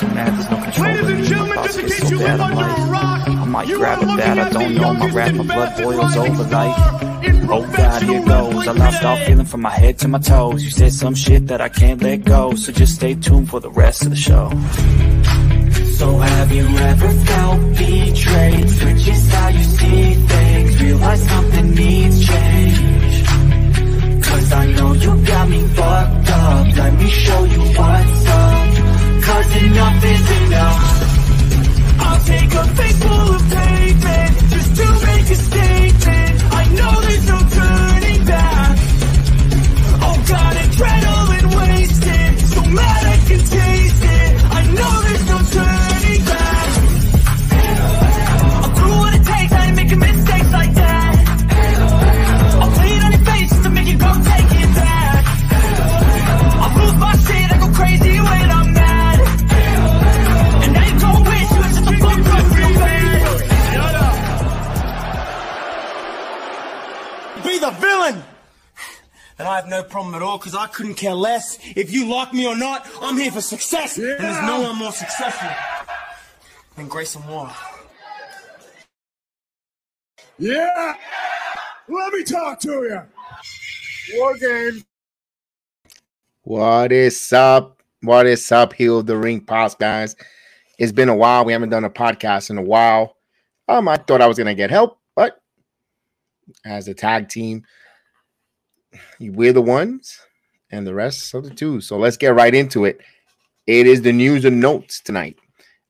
too mad, there's no control Ladies and gentlemen, just in case you live under a rock, I might grab it bad, I don't know, my rapper blood boils over like Oh God, here goes. I lost all feeling from my head to my toes. You said some shit that I can't let go So just stay tuned for the rest of the show. So have you ever felt betrayed? Switches how you see things. Realize something needs change. Cause I know you got me fucked up. Let me show you what's up Cause enough is enough I'll take a face full no problem at all because I couldn't care less if you like me or not. I'm here for success, and there's no one more successful than Grayson Waller. Yeah! Let me talk to you. War game. What is up? What is up, Heel of the Ring Pops, guys? It's been a while. We haven't done a podcast in a while. Um, I thought I was gonna get help, but as a tag team, we're the ones, and the rest are the two. So let's get right into it. It is the news and notes tonight.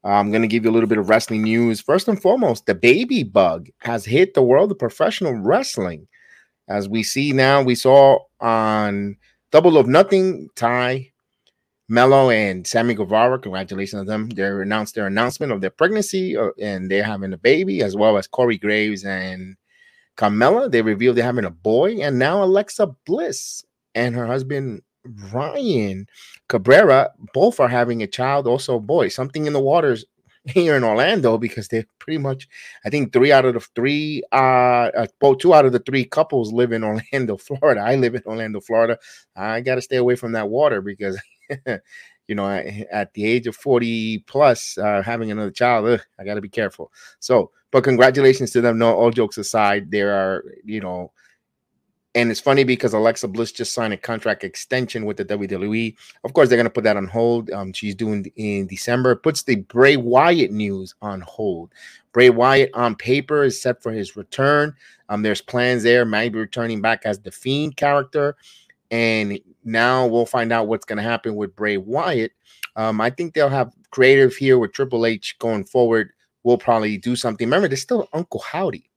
I'm going to give you a little bit of wrestling news. First and foremost, the baby bug has hit the world of professional wrestling. As we see now, we saw on Double or Nothing, Tay, Melo, and Sammy Guevara. Congratulations to them. They announced their announcement of their pregnancy uh, and they're having a baby, as well as Corey Graves and Carmella. They revealed they're having a boy, and now Alexa Bliss and her husband Ryan Cabrera both are having a child, also a boy. Something in the waters here in Orlando because they're pretty much, I think three out of the three, uh, uh well, two out of the three couples live in Orlando, Florida. I live in Orlando, Florida. I got to stay away from that water because, you know, at the age of 40 plus, uh, having another child, ugh, I got to be careful. So, but congratulations to them. No, all jokes aside, there are, you know, and it's funny because Alexa Bliss just signed a contract extension with the WWE. Of course, they're going to put that on hold. Um, she's doing in December. Puts the Bray Wyatt news on hold. Bray Wyatt on paper is set for his return. Um, there's plans there. Might be returning back as the Fiend character, and now we'll find out what's going to happen with Bray Wyatt. Um, I think they'll have creative here with Triple H going forward. We'll probably do something. Remember, there's still Uncle Howdy.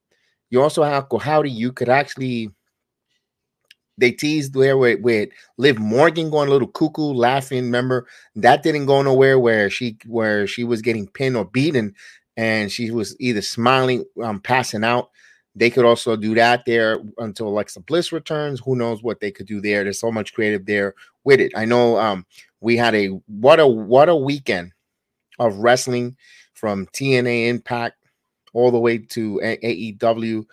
You also have Uncle Howdy. You could actually they teased there with, with Liv Morgan going a little cuckoo, laughing. Remember that didn't go nowhere where she where she was getting pinned or beaten, and she was either smiling, um, passing out. They could also do that there until Alexa Bliss returns. Who knows what they could do there? There's so much creative there with it. I know um, we had a what a what a weekend of wrestling from TNA Impact all the way to AEW.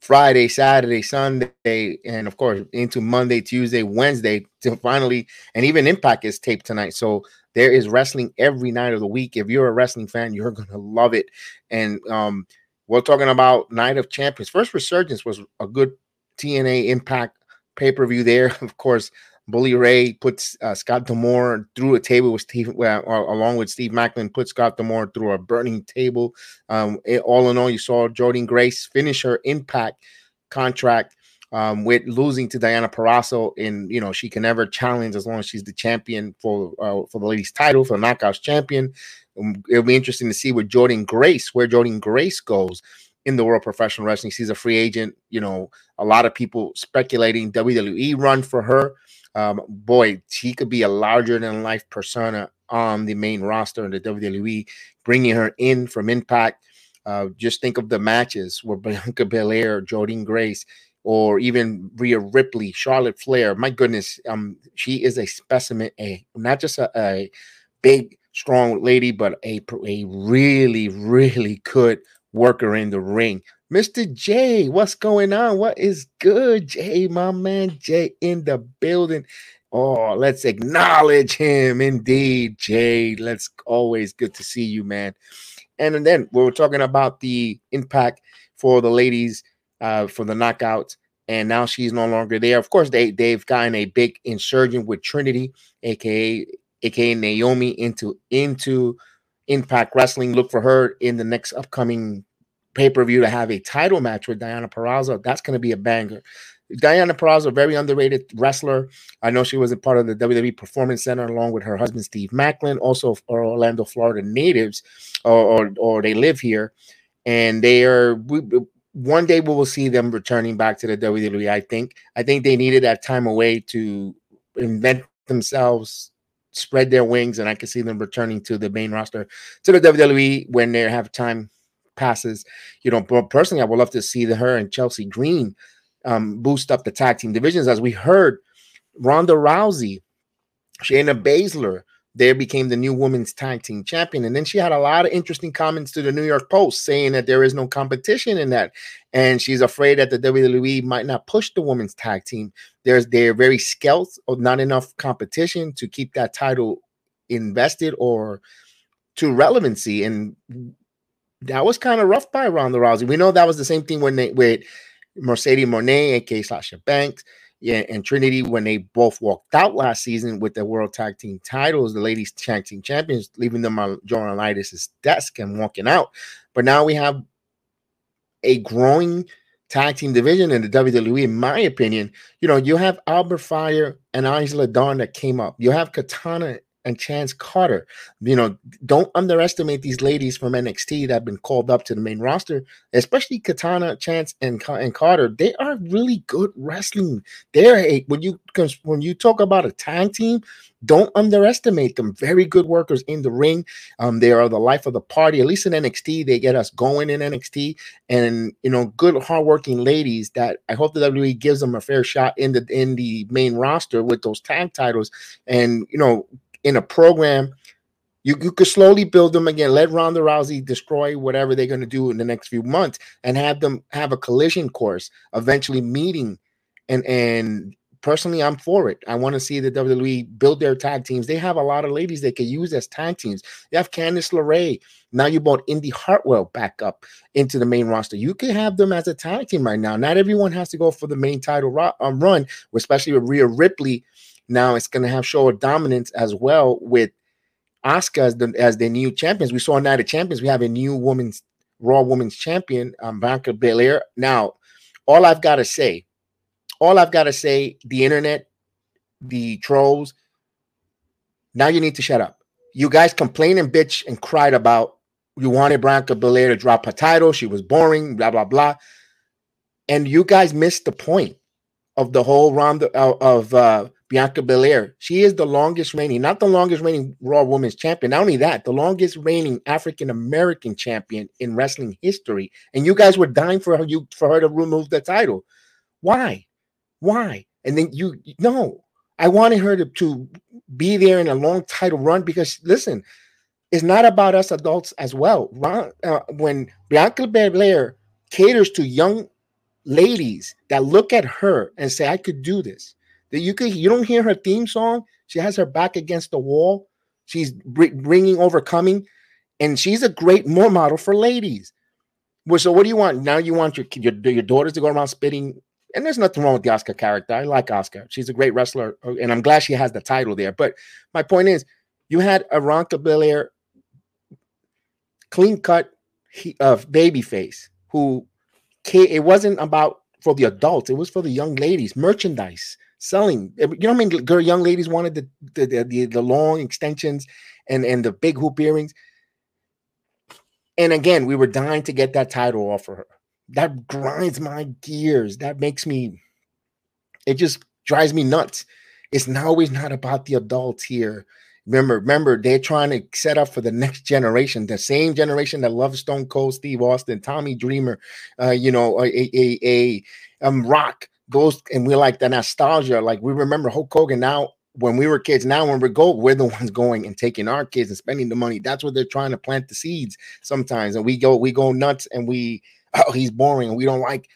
Friday, Saturday, Sunday, and of course into Monday, Tuesday, Wednesday to finally, and even Impact is taped tonight. So there is wrestling every night of the week. If you're a wrestling fan, you're gonna love it. And um, we're talking about Night of Champions. First Resurgence was a good TNA Impact pay per view there. Of course, Bully Ray puts uh, Scott D'Amore through a table with Steve, uh, along with Steve Maclin, put Scott D'Amore through a burning table. Um, it- all in all, you saw Jordynne Grace finish her Impact contract um, with losing to Deonna Purrazzo. and you know, she can never challenge as long as she's the champion for uh, for the ladies' title for the Knockouts champion. Um, it'll be interesting to see where Jordynne Grace, where Jordynne Grace goes in the world of professional wrestling. She's a free agent. You know, a lot of people speculating WWE run for her um, boy, she could be a larger than life persona on the main roster in the WWE, bringing her in from Impact. Uh, just think of the matches where Bianca Belair, Jordynne Grace, or even Rhea Ripley, Charlotte Flair. My goodness, um, she is a specimen, a not just a, a big, strong lady, but a a really, really good worker in the ring. Mr. J, what's going on? What is good, Jay? My man Jay in the building. Oh, let's acknowledge him. Indeed, Jade. Let's always good to see you, man. And then we were talking about the impact for the ladies uh, for the knockouts, and now she's no longer there. Of course, they they've gotten a big insurgent with Trinity, aka aka Naomi, into into Impact Wrestling. Look for her in the next upcoming pay per view to have a title match with Deonna Purrazzo. That's going to be a banger. Deonna Purrazzo, very underrated wrestler. I know she was a part of the WWE Performance Center along with her husband Steve Maclin, also Orlando, Florida natives, or, or, or they live here, and they are. We, one day we will see them returning back to the WWE. I think. I think they needed that time away to invent themselves, spread their wings, and I can see them returning to the main roster to the WWE when they have time passes. You know, personally, I would love to see the, her and Chelsea Green um, boost up the tag team divisions. As we heard, Ronda Rousey, Shayna Baszler, there became the new women's tag team champion. And then she had a lot of interesting comments to the New York Post saying that there is no competition in that. And she's afraid that the WWE might not push the women's tag team. There's they're very skelt or not enough competition to keep that title invested or to relevancy. And that was kind of rough by Ronda Rousey. We know that was the same thing when they with Mercedes Moné, aka Sasha Banks, yeah, and Trinity when they both walked out last season with the World Tag Team titles, the ladies tag team champions, leaving them on Joe Laurinaitis' desk and walking out. But now we have a growing tag team division in the WWE, in my opinion. You know, you have Alba Fyre and Isla Dawn that came up. You have Katana and Chance Carter. You know, don't underestimate these ladies from NXT that have been called up to the main roster, especially Katana, Chance, and, and Carter. They are really good wrestling. They're a when you when you talk about a tag team, don't underestimate them. Very good workers in the ring. Um, they are the life of the party. At least in NXT, they get us going in NXT, and you know, good hardworking ladies that I hope the WWE gives them a fair shot in the in the main roster with those tag titles, and you know in a program. You, you could slowly build them again. Let Ronda Rousey destroy whatever they're going to do in the next few months, and have them have a collision course, eventually meeting. And and personally, I'm for it. I want to see the WWE build their tag teams. They have a lot of ladies they could use as tag teams. You have Candice LeRae. Now you brought Indi Hartwell back up into the main roster. You can have them as a tag team right now. Not everyone has to go for the main title um, run, especially with Rhea Ripley now it's going to have show dominance as well with Asuka as the, as the new champions. We saw Night of Champions. We have a new women's Raw Women's Champion, um, Bianca Belair. Now, all I've got to say, all I've got to say, the internet, the trolls, now you need to shut up. You guys complain and bitch and cried about you wanted Bianca Belair to drop her title. She was boring, blah, blah, blah. And you guys missed the point of the whole round of uh, Bianca Belair. She is the longest reigning, not the longest reigning Raw Women's Champion. Not only that, the longest reigning African American champion in wrestling history. And you guys were dying for her, you for her to remove the title. Why? Why? And then you no, I wanted her to, to be there in a long title run because listen, it's not about us adults as well. Uh, when Bianca Belair caters to young ladies that look at her and say, "I could do this." That you could you don't hear her theme song. She has her back against the wall. She's bringing overcoming, and she's a great more model for ladies. Well, so what do you want now? You want your, your your daughters to go around spitting, and there's nothing wrong with the Asuka character. I like Asuka. She's a great wrestler, uh, and I'm glad she has the title there. But my point is, you had a Ronka Belair, clean cut, uh, baby face who it wasn't about for the adults; it was for the young ladies. Merchandise selling. You know I mean? Girl, young ladies wanted the the, the the long extensions and and the big hoop earrings. And again, we were dying to get that title off of her. That grinds my gears. That makes me. It just drives me nuts. It's not always not about the adults here. Remember, remember, they're trying to set up for the next generation, the same generation that loves Stone Cold Steve Austin, Tommy Dreamer, uh, you know, a, a, a um, Rock, goes and we like the nostalgia. Like we remember Hulk Hogan now when we were kids. Now when we're go, we're the ones going and taking our kids and spending the money. That's what they're trying to plant the seeds sometimes. And we go, we go nuts and we oh he's boring and we don't like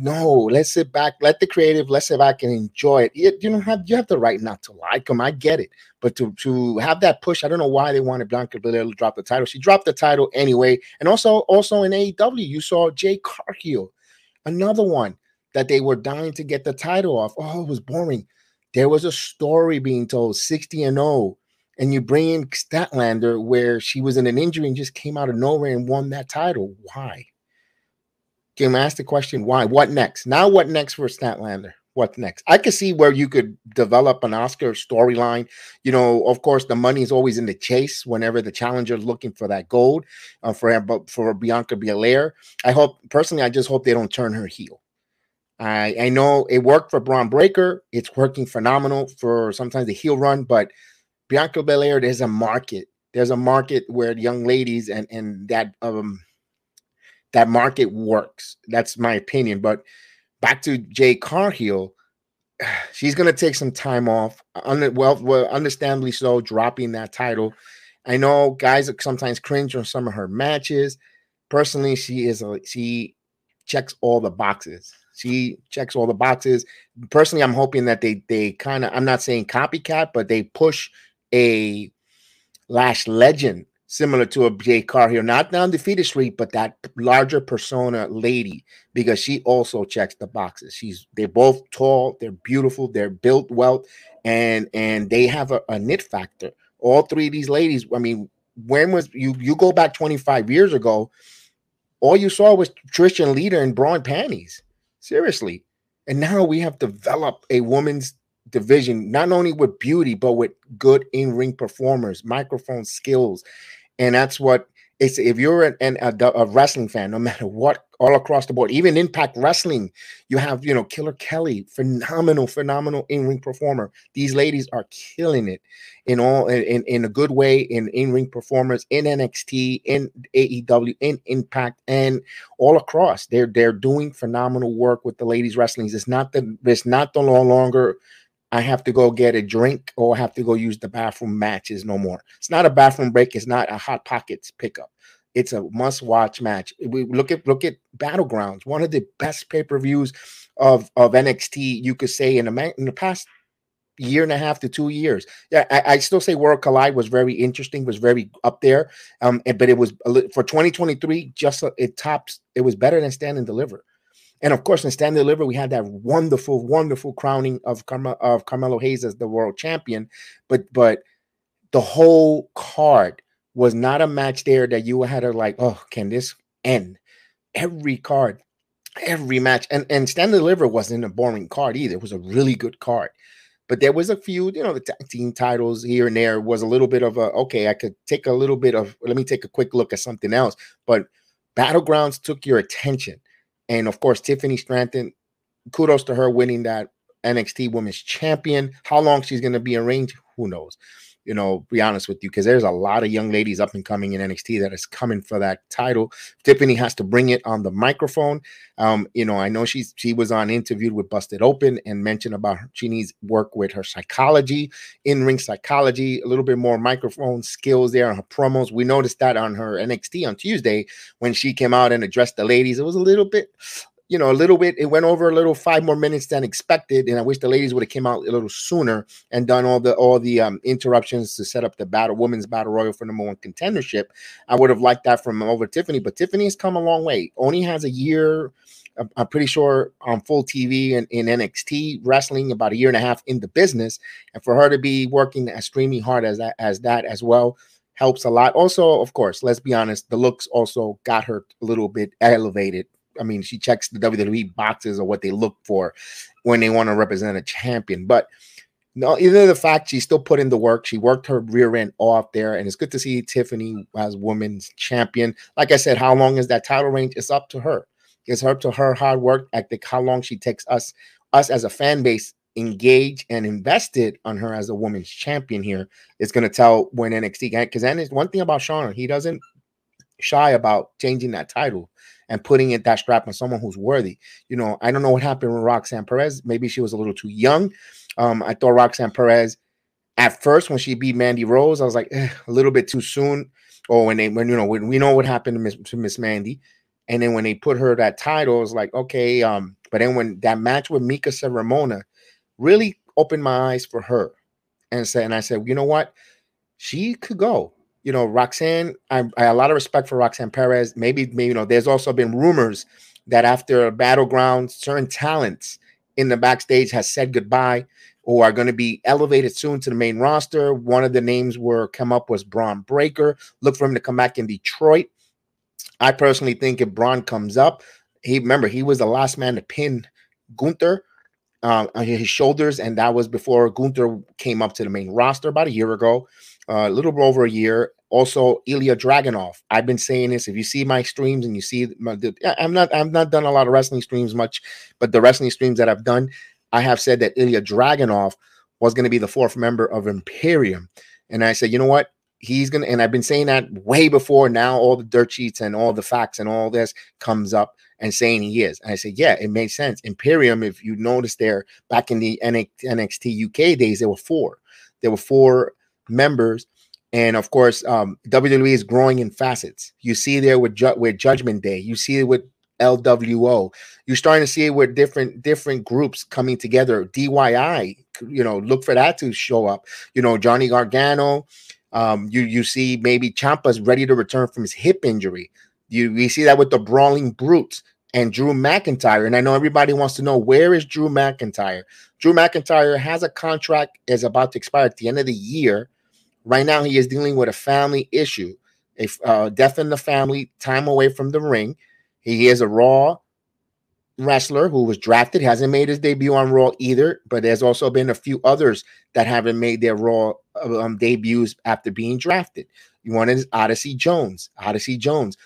no, let's sit back, let the creative, let's sit back and enjoy it. You, you don't have you have the right not to like them. I get it, but to to have that push, I don't know why they wanted Bianca Belair to drop the title. She dropped the title anyway, and also also in AEW, you saw Jade Cargill, another one that they were dying to get the title off. Oh, it was boring. There was a story being told, 60 and 0. And you bring in Statlander, where she was in an injury and just came out of nowhere and won that title. Why? Can I ask the question why? What next? Now, what next for Statlander? What next? I could see where you could develop an Asuka storyline. You know, of course, the money is always in the chase whenever the challenger is looking for that gold uh, for for Bianca Belair. I hope personally, I just hope they don't turn her heel. I, I know it worked for Bron Breakker. It's working phenomenal for sometimes the heel run, but Bianca Belair, there's a market. There's a market where young ladies and and that um that market works. That's my opinion. But back to Jade Cargill, she's gonna take some time off. well, well, understandably so, dropping that title. I know guys sometimes cringe on some of her matches. Personally, she is a she checks all the boxes. She checks all the boxes. Personally, I'm hoping that they they kind of I'm not saying copycat, but they push a Lash legend similar to a Jade here, not down the undefeated streak, but that larger persona lady, because she also checks the boxes. She's they're both tall, they're beautiful, they're built well, and and they have a, a knit factor. All three of these ladies, I mean, when was you you go back 25 years ago, all you saw was Christian Leader in bra and panties. Seriously. And now we have developed a woman's division, not only with beauty, but with good in ring performers, microphone skills. And that's what it's if you're an, an a, a, wrestling fan, no matter what, all across the board, even Impact Wrestling, you have you know Killer Kelly, phenomenal, phenomenal in ring performer. These ladies are killing it in all in, in a good way in in ring performers in NXT, in AEW, in Impact, and all across. They're they're doing phenomenal work with the ladies wrestling. It's not the it's not the no longer I have to go get a drink or I have to go use the bathroom matches no more. It's not a bathroom break. It's not a hot pockets pickup. It's a must watch match. We look at look at Battlegrounds, one of the best pay per views of of NXT. You could say in the in the past year and a half to two years. Yeah, I, I, still say World Collide was very interesting, was very up there. Um, but it was for 2023, just it tops. It was better than Stand and Deliver. And of course, in Stand and Deliver, we had that wonderful, wonderful crowning of of Carmelo Hayes as the world champion. But but the whole card was not a match there that you had to like, oh, can this end? Every card, every match, and and Stand and Deliver wasn't a boring card either. It was a really good card. But there was a few, you know, the tag team titles here and there was a little bit of a okay. I could take a little bit of. Let me take a quick look at something else. But Battlegrounds took your attention and of course, Tiffany Stratton, kudos to her winning that NXT Women's Champion. How long she's going to be in range, who knows? You know, be honest with you, because there's a lot of young ladies up and coming in NXT that is coming for that title. Tiffany has to bring it on the microphone. Um, you know, I know she's she was on interviewed with Busted Open and mentioned about her, she needs work with her psychology, in-ring psychology, a little bit more microphone skills there on her promos. We noticed that on her NXT on Tuesday when she came out and addressed the ladies. It was a little bit you know, a little bit. It went over a little five more minutes than expected, and I wish the ladies would have came out a little sooner and done all the all the um, interruptions to set up the battle women's battle royal for number one contendership. I would have liked that from over Tiffany, but Tiffany has come a long way. Only has a year. I'm pretty sure on full TV and in NXT wrestling, about a year and a half in the business, and for her to be working as extremely hard as that as that as well helps a lot. Also, of course, let's be honest, the looks also got her a little bit elevated I mean, she checks the WWE boxes or what they look for when they want to represent a champion. But no, either the fact she still put in the work, she worked her rear end off there, and it's good to see Tiffany as women's champion. Like I said, how long is that title range? It's up to her. It's up to her hard work. I think how long she takes us, us as a fan base, engaged and invested on her as a women's champion here is going to tell when NXT because then one thing about Sean, he doesn't shy about changing that title and putting it that strap on someone who's worthy. You know, I don't know what happened with Roxanne Perez. Maybe she was a little too young. Um, I thought Roxanne Perez at first when she beat Mandy Rose, I was like eh, a little bit too soon. Or when they when you know when we know what happened to Miss to Miss Mandy, And then when they put her that title, it's like, okay. Um, but then when that match with Mika Ramona really opened my eyes for her and said, and I said, you know what? She could go. You know, Roxanne, I, I a lot of respect for Roxanne Perez. Maybe, maybe, you know, there's also been rumors that after battleground, certain talents in the backstage has said goodbye or are going to be elevated soon to the main roster. One of the names were come up was Bron Breakker. Look for him to come back in Detroit. I personally think if Bron comes up, he remember he was the last man to pin Gunther uh, on his shoulders, and that was before Gunther came up to the main roster about a year ago, Uh, a little over a year. Also, Ilya Dragunov. I've been saying this. If you see my streams and you see my, I'm not, I've not done a lot of wrestling streams much, but the wrestling streams that I've done, I have said that Ilya Dragunov was going to be the fourth member of Imperium, and I said, you know what? He's gonna, and I've been saying that way before. Now all the dirt sheets and all the facts and all this comes up and saying he is. And I said, yeah, it makes sense. Imperium, if you notice there back in the NXT UK days, there were four. There were four members. And of course, um, WWE is growing in facets. You see there with, Ju- with Judgment Day. You see it with LWO. You're starting to see it with different different groups coming together. DIY, you know, look for that to show up. You know, Johnny Gargano. Um, you you see maybe Ciampa's ready to return from his hip injury. You we see that with the Brawling Brutes and Drew McIntyre. And I know everybody wants to know where is Drew McIntyre. Drew McIntyre has a contract is about to expire at the end of the year. Right now, he is dealing with a family issue, a uh, death in the family, time away from the ring. He is a Raw wrestler who was drafted, hasn't made his debut on Raw either, but there's also been a few others that haven't made their Raw um, debuts after being drafted. One is Odyssey Jones. Odyssey Jones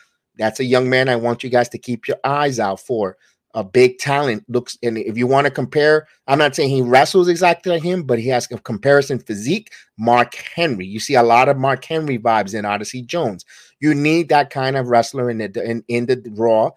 that's a young man I want you guys to keep your eyes out for. A big talent looks, and if you want to compare, I'm not saying he wrestles exactly like him, but he has a comparison physique. Mark Henry, you see a lot of Mark Henry vibes in Odyssey Jones. You need that kind of wrestler in the in, in the Raw.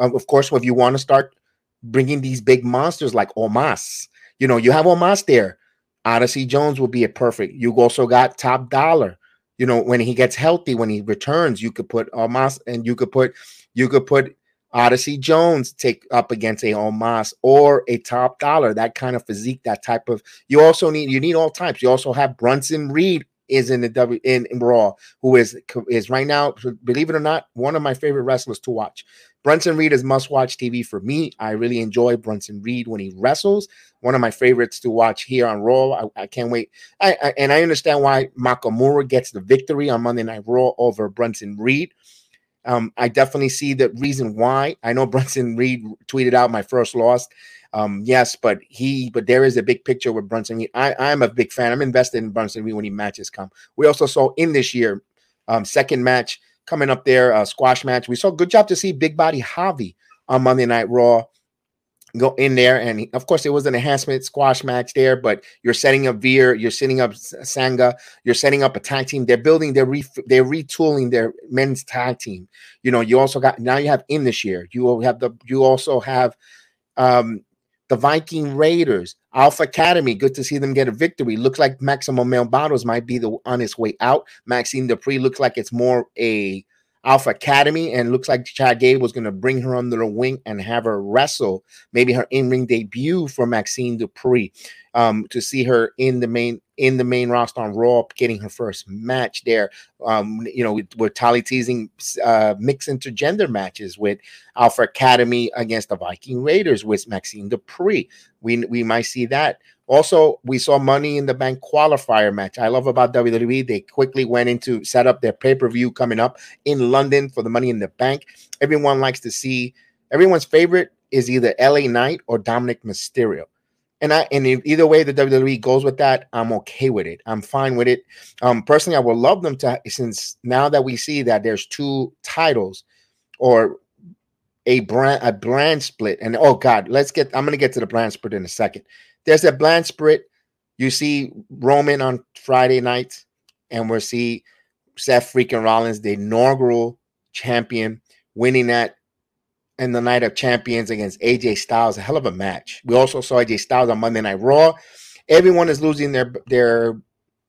Um, of course, if you want to start bringing these big monsters like Omos, you know, you have Omos there. Odyssey Jones will be a perfect. You also got Top Dolla you know, when he gets healthy, when he returns, you could put Omos and you could put you could put Odyssey Jones take up against a Omos or a Top Dolla, that kind of physique, that type of you also need you need all types. You also have Bronson Reed is in the W in, in Raw, who is is right now, believe it or not, one of my favorite wrestlers to watch. Bronson Reed is must watch TV for me. I really enjoy Bronson Reed when he wrestles. One of my favorites to watch here on Raw. I, I can't wait. I, I, and I understand why Nakamura gets the victory on Monday Night Raw over Bronson Reed. Um, I definitely see the reason why. I know Bronson Reed tweeted out my first loss. Um, yes, but he, but there is a big picture with Bronson Reed. I, I'm a big fan. I'm invested in Bronson Reed when he matches come. We also saw in this year, um, second match coming up there, squash match. We saw good job to see Big Body Javi on Monday Night Raw go in there, and of course it was an enhancement squash match there. But you're setting up Veer, you're setting up Sanga, you're setting up a tag team. They're building, they're re, they're retooling their men's tag team. You know, you also got now you have in this year. You will have the you also have um the Viking Raiders, Alpha Academy. Good to see them get a victory. Looks like Maximum Male Models might be the on his way out. Maxxine Dupri looks like it's more a Alpha Academy, and looks like Chad Gable was going to bring her under the wing and have her wrestle, maybe her in-ring debut for Maxxine Dupri. um, to see her in the main in the main roster on Raw, getting her first match there. Um, you know, with, with Tali teasing uh, mixed intergender matches with Alpha Academy against the Viking Raiders with Maxxine Dupri. We we might see that. Also, we saw Money in the Bank qualifier match. I love about WWE. They quickly went into set up their pay per view coming up in London for the Money in the Bank. Everyone likes to see. Everyone's favorite is either LA Knight or Dominik Mysterio. And I and either way the WWE goes with that, I'm okay with it. I'm fine with it. Um, personally, I would love them to since now that we see that there's two titles or a brand a brand split. And oh god, let's get I'm gonna get to the brand split in a second. There's a brand split. You see Roman on Friday night, and we'll see Seth freaking Rollins, the inaugural champion, winning that in the night of champions against AJ Styles. A hell of a match. We also saw AJ Styles on Monday Night Raw. Everyone is losing their their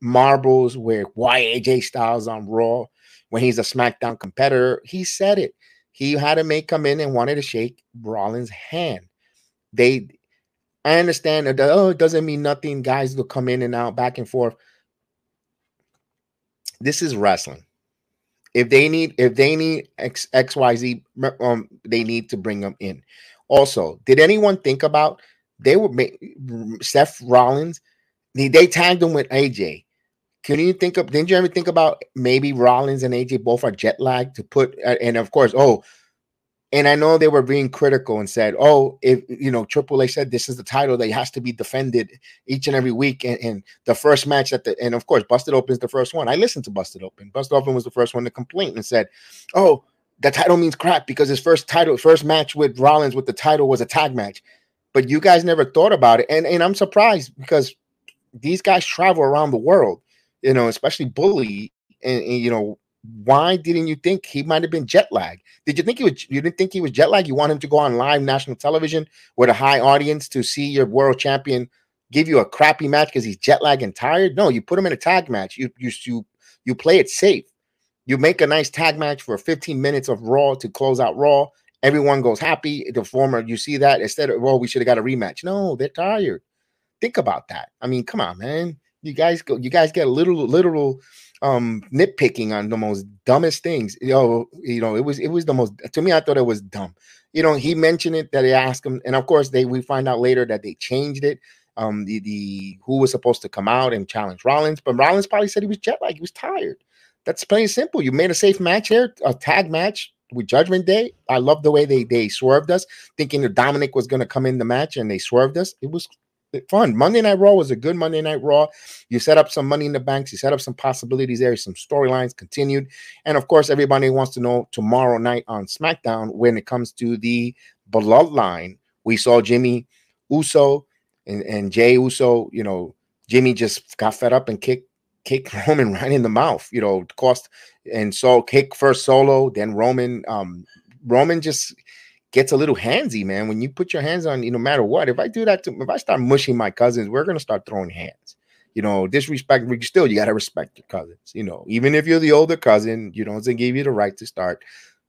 marbles with why AJ Styles on Raw when he's a SmackDown competitor. He said it. he had a make come in and wanted to shake Rollins' hand. They, I understand that oh, it doesn't mean nothing. Guys will come in and out, back and forth. This is wrestling. If they need, if they need X, XYZ, um, they need to bring them in. Also, did anyone think about they were Seth Rollins? They, they tagged him with AJ. Can you think of? Didn't you ever think about maybe Rollins and AJ both are jet lagged to put? And of course, oh, and I know they were being critical and said, "Oh, if you know, Triple H said this is the title that has to be defended each and every week." And, and, the first match that the and of course, Busted Open is the first one. I listened to Busted Open. Busted Open was the first one to complain and said, "Oh, the title means crap because his first title, first match with Rollins with the title was a tag match." But you guys never thought about it, and and I'm surprised because these guys travel around the world, you know, especially Bully, and, and you know why didn't you think he might have been jet lag? Did you think he was you didn't think he was jet lag? You want him to go on live national television with a high audience to see your world champion give you a crappy match because he's jet lag and tired? No, you put him in a tag match. You you you you play it safe. You make a nice tag match for 15 minutes of Raw to close out Raw. Everyone goes happy. The former, you see that instead of well, we should have got a rematch. No, they're tired. Think about that. I mean, come on, man. You guys go. You guys get a little literal um nitpicking on the most dumbest things. You know, you know, it was it was the most to me, I thought it was dumb. You know, he mentioned it that they asked him, and of course they we find out later that they changed it. Um, the the who was supposed to come out and challenge Rollins, but Rollins probably said he was jet like he was tired. That's plain simple. You made a safe match here, a tag match with Judgment Day. I love the way they they swerved us, thinking that Dominic was going to come in the match, and they swerved us. It was fun. Monday Night Raw was a good Monday Night Raw. You set up some money in the banks, you set up some possibilities there, some storylines continued. And of course, everybody wants to know tomorrow night on SmackDown when it comes to the bloodline. We saw Jimmy Uso and, and Jey Uso, you know, Jimmy just got fed up and kicked kick Roman right in the mouth, you know, cost and so kick first solo, then Roman um Roman just gets a little handsy, man. When you put your hands on, you no matter what, if I do that to if I start mushing my cousins, we're gonna start throwing hands. You know, disrespect still you gotta respect your cousins. You know, even if you're the older cousin, you know, doesn't give you the right to start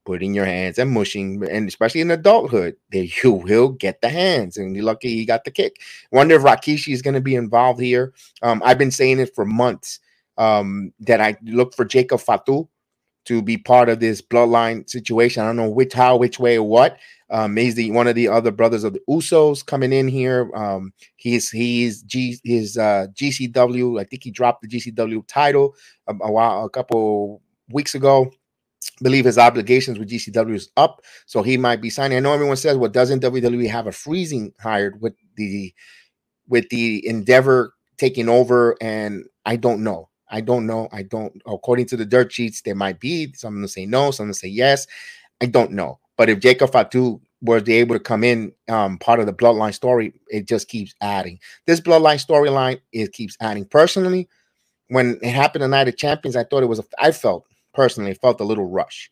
putting your hands and mushing, and especially in adulthood, that you will get the hands. And you're lucky he got the kick. Wonder if Rikishi is gonna be involved here. Um, I've been saying it for months. Um, that I look for Jacob Fatu to be part of this bloodline situation. I don't know which how, which way, what. Um, he's the one of the other brothers of the Usos coming in here. Um, he's he's G his uh, GCW. I think he dropped the GCW title a, a while a couple weeks ago. I believe his obligations with GCW is up, so he might be signing. I know everyone says, "Well, doesn't WWE have a freezing hired with the with the Endeavor taking over?" And I don't know. I don't know. I don't. According to the dirt sheets, there might be some them say no, some them say yes. I don't know. But if Jacob Fatu was able to come in, um, part of the bloodline story, it just keeps adding. This bloodline storyline it keeps adding. Personally, when it happened the night of champions, I thought it was. A, I felt personally felt a little rush.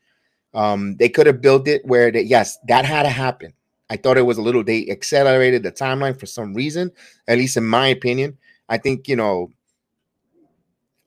Um, they could have built it where they, yes, that had to happen. I thought it was a little. They accelerated the timeline for some reason, at least in my opinion. I think you know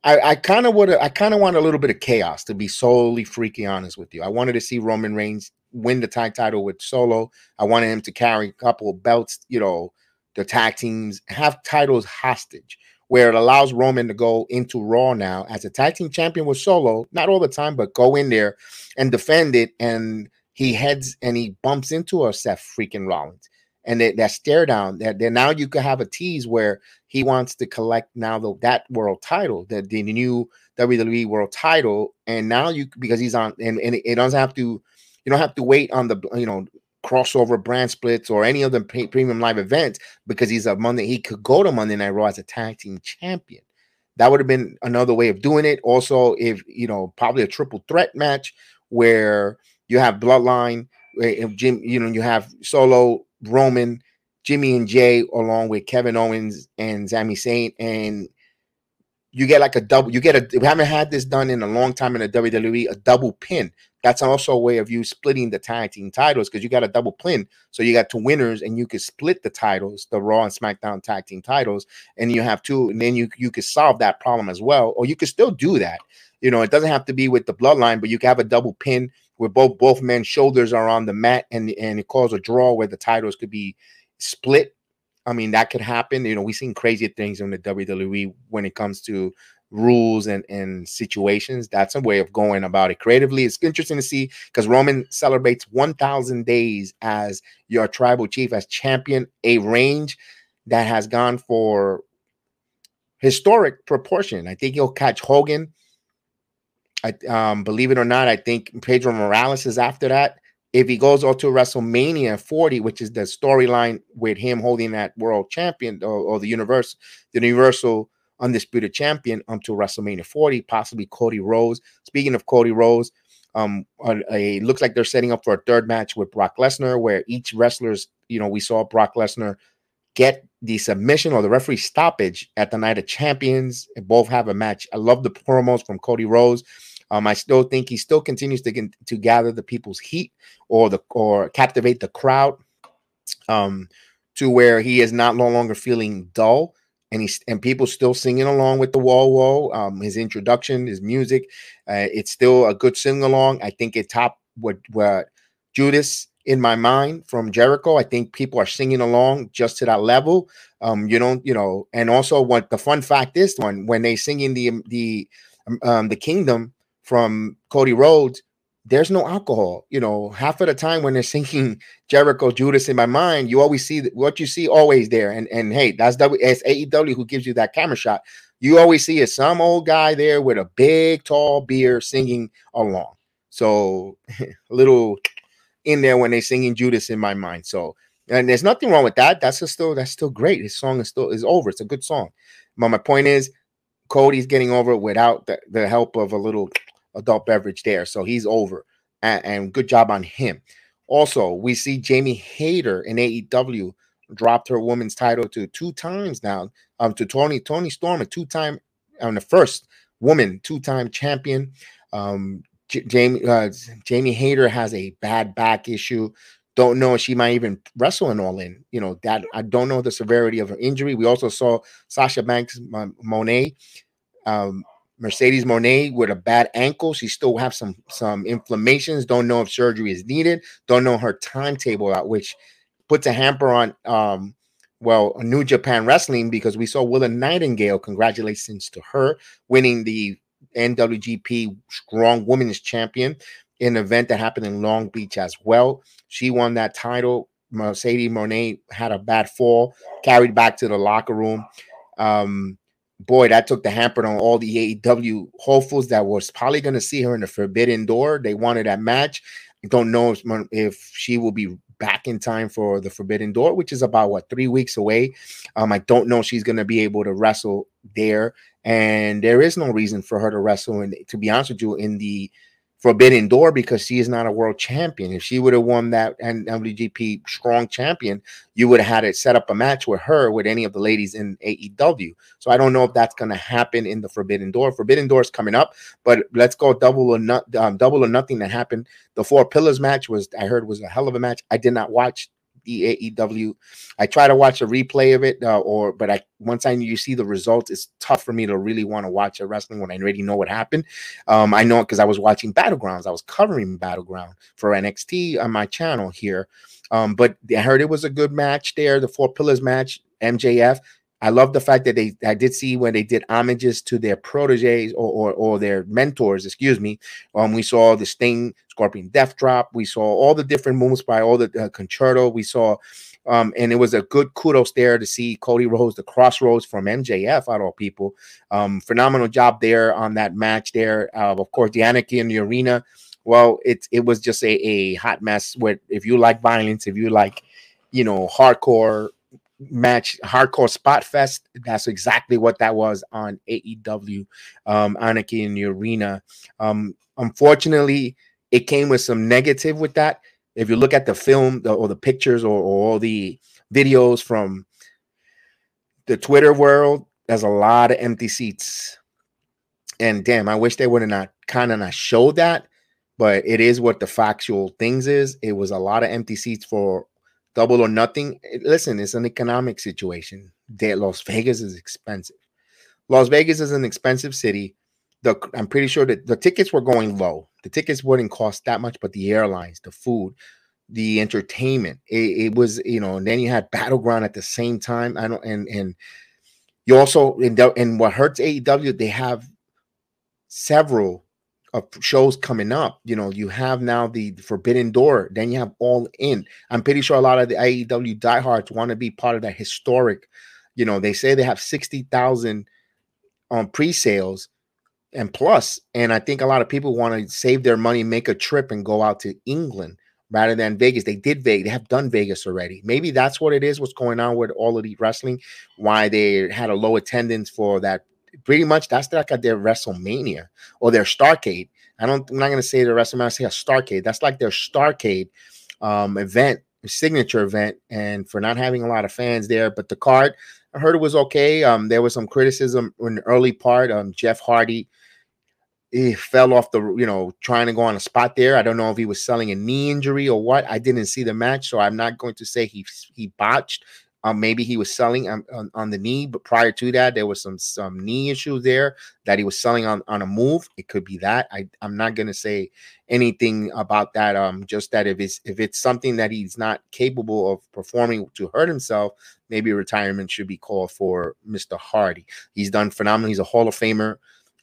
I, kind of would I kind of want a little bit of chaos to be solely freaky honest with you. I wanted to see Roman Reigns win the tag title with Solo. I wanted him to carry a couple of belts, you know, the tag teams, have titles hostage, where it allows Roman to go into Raw now as a tag team champion with Solo, not all the time, but go in there and defend it. And he heads and he bumps into a Seth freaking Rollins and that, stare down that then now you could have a tease where he wants to collect now the, that world title the, the new WWE world title and now you because he's on and, and it doesn't have to you don't have to wait on the you know crossover brand splits or any of the premium live events because he's a Monday he could go to Monday Night Raw as a tag team champion. That would have been another way of doing it. Also if you know probably a triple threat match where you have bloodline Jim you know you have solo Roman, Jimmy and Jey, along with Kevin Owens and Sami Zayn, and you get like a double. You get a. We haven't had this done in a long time in the WWE. A double pin. That's also a way of you splitting the tag team titles because you got a double pin. So you got two winners, and you could split the titles, the Raw and SmackDown tag team titles, and you have two. And then you you could solve that problem as well, or you could still do that. You know, it doesn't have to be with the bloodline, but you can have a double pin where both both men's shoulders are on the mat and and it caused a draw where the titles could be split. I mean, that could happen. You know, we've seen crazy things in the WWE when it comes to rules and, and situations. That's a way of going about it creatively. It's interesting to see because Roman celebrates 1,000 days as your tribal chief, as champion, a range that has gone for historic proportion. I think he'll catch Hogan. I um, believe it or not, I think Pedro Morales is after that. If he goes on to WrestleMania 40, which is the storyline with him holding that world champion or, or the universe, the universal undisputed champion until WrestleMania 40, possibly Cody Rhodes. Speaking of Cody Rhodes, um, it looks like they're setting up for a third match with Brock Lesnar, where each wrestler's, you know, we saw Brock Lesnar get the submission or the referee stoppage at the Night of Champions. Both have a match. I love the promos from Cody Rhodes. Um, I still think he still continues to get, to gather the people's heat or the or captivate the crowd, um, to where he is not no longer feeling dull and he's and people still singing along with the wall wall. Um, his introduction, his music, uh, it's still a good sing along. I think it topped what what Judas in my mind from Jericho. I think people are singing along just to that level. Um, you don't, you know, and also what the fun fact is when when they singing the the um, um the kingdom from Cody Rhodes, there's no alcohol. You know, half of the time when they're singing Jericho Judas in my mind, you always see what you see always there. And and hey, that's w, it's AEW who gives you that camera shot. You always see is some old guy there with a big tall beer singing along. So a little in there when they're singing Judas in my mind. So and there's nothing wrong with that. That's still that's still great. His song is still is over. It's a good song. But my point is, Cody's getting over without the, the help of a little adult beverage there. So he's over. And, and good job on him. Also, we see Jamie Hayter in AEW dropped her women's title to two times now. Um, to Toni Tony Storm, a two-time on um, the first woman two-time champion. Um, J- Jamie uh, Jamie Hayter has a bad back issue. Don't know she might even wrestle in All In. You know that I don't know the severity of her injury. We also saw Sasha Banks Moné um, Mercedes Moné with a bad ankle. She still have some some inflammations. Don't know if surgery is needed. Don't know her timetable out, which puts a hamper on um well New Japan Wrestling because we saw Willow Nightingale. Congratulations to her winning the NWGP Strong Women's Champion in an event that happened in Long Beach as well. She won that title. Mercedes Moné had a bad fall, carried back to the locker room. Um, boy, that took the hamper on all the AEW hopefuls that was probably going to see her in the Forbidden Door. They wanted that match. Don't know if, if she will be back in time for the Forbidden Door, which is about what three weeks away. Um, I don't know she's going to be able to wrestle there, and there is no reason for her to wrestle. And to be honest with you, in the Forbidden Door because she is not a world champion. If she would have won that and NWGP Strong Champion, you would have had it set up a match with her with any of the ladies in AEW. So I don't know if that's going to happen in the Forbidden Door. Forbidden Door is coming up, but let's go double or not um, double or nothing that happened. The Four Pillars match was I heard was a hell of a match. I did not watch the AEW. I try to watch a replay of it, uh, or but I once I you see the results, it's tough for me to really want to watch a wrestling when I already know what happened. Um, I know it because I was watching Battlegrounds. I was covering Battleground for NXT on my channel here. Um, but I heard it was a good match there, the Four Pillars match. MJF I love the fact that they I did see when they did homages to their proteges or or, or their mentors, excuse me. Um, we saw the Sting Scorpion Death Drop. We saw all the different moves by all the uh, concerto. We saw, um, and it was a good kudos there to see Cody Rhodes, the crossroads from MJF out of all people. Um, phenomenal job there on that match there. Uh, of course, the anarchy in the arena. Well, it it was just a, a hot mess. Where if you like violence, if you like, you know, hardcore match hardcore spot fest. That's exactly what that was on aew um anarchy in the arena. Um unfortunately it came with some negative with that. If you look at the film or the pictures or, or all the videos from the twitter world there's a lot of empty seats. And damn i wish they would have not kind of not showed that but it is what the factual things is. It was a lot of empty seats for double or nothing. Eh, listen, it's an economic situation. Las Vegas is expensive. Las Vegas is an expensive city. the I'm pretty sure that the tickets were going low. The tickets wouldn't cost that much, but the airlines, the food, the entertainment, it, it was you know. And then you had Battleground at the same time. I don't and and you also in and what hurts AEW, they have several of shows coming up. You know, you have now the Forbidden Door, then you have All In. I'm pretty sure a lot of the AEW diehards want to be part of that historic. You know, they say they have sixty thousand on pre-sales and plus, and I think a lot of people want to save their money, make a trip, and go out to England rather than Vegas. They did Vegas, they have done Vegas already. Maybe that's what it is. What's going on with all Elite Wrestling? Why they had a low attendance for that pretty much that's like a, their WrestleMania or their Starcade. I don't. I'm not gonna say the WrestleMania. I say a Starcade. That's like their Starcade um, event, signature event, and for not having a lot of fans there. But the card, I heard it was okay. Um, there was some criticism in the early part. Um, Jeff Hardy. He fell off the, you know, trying to go on a spot there. I don't know if he was selling a knee injury or what. I didn't see the match, so I'm not going to say he he botched um, maybe he was selling on, on, on, the knee, but prior to that, there was some some knee issues there that he was selling on, on a move. It could be that. I, I'm not gonna say anything about that. Um, just that if it's if it's something that he's not capable of performing to hurt himself, maybe retirement should be called for Mr. Hardy. He's done phenomenal. He's a Hall of Famer.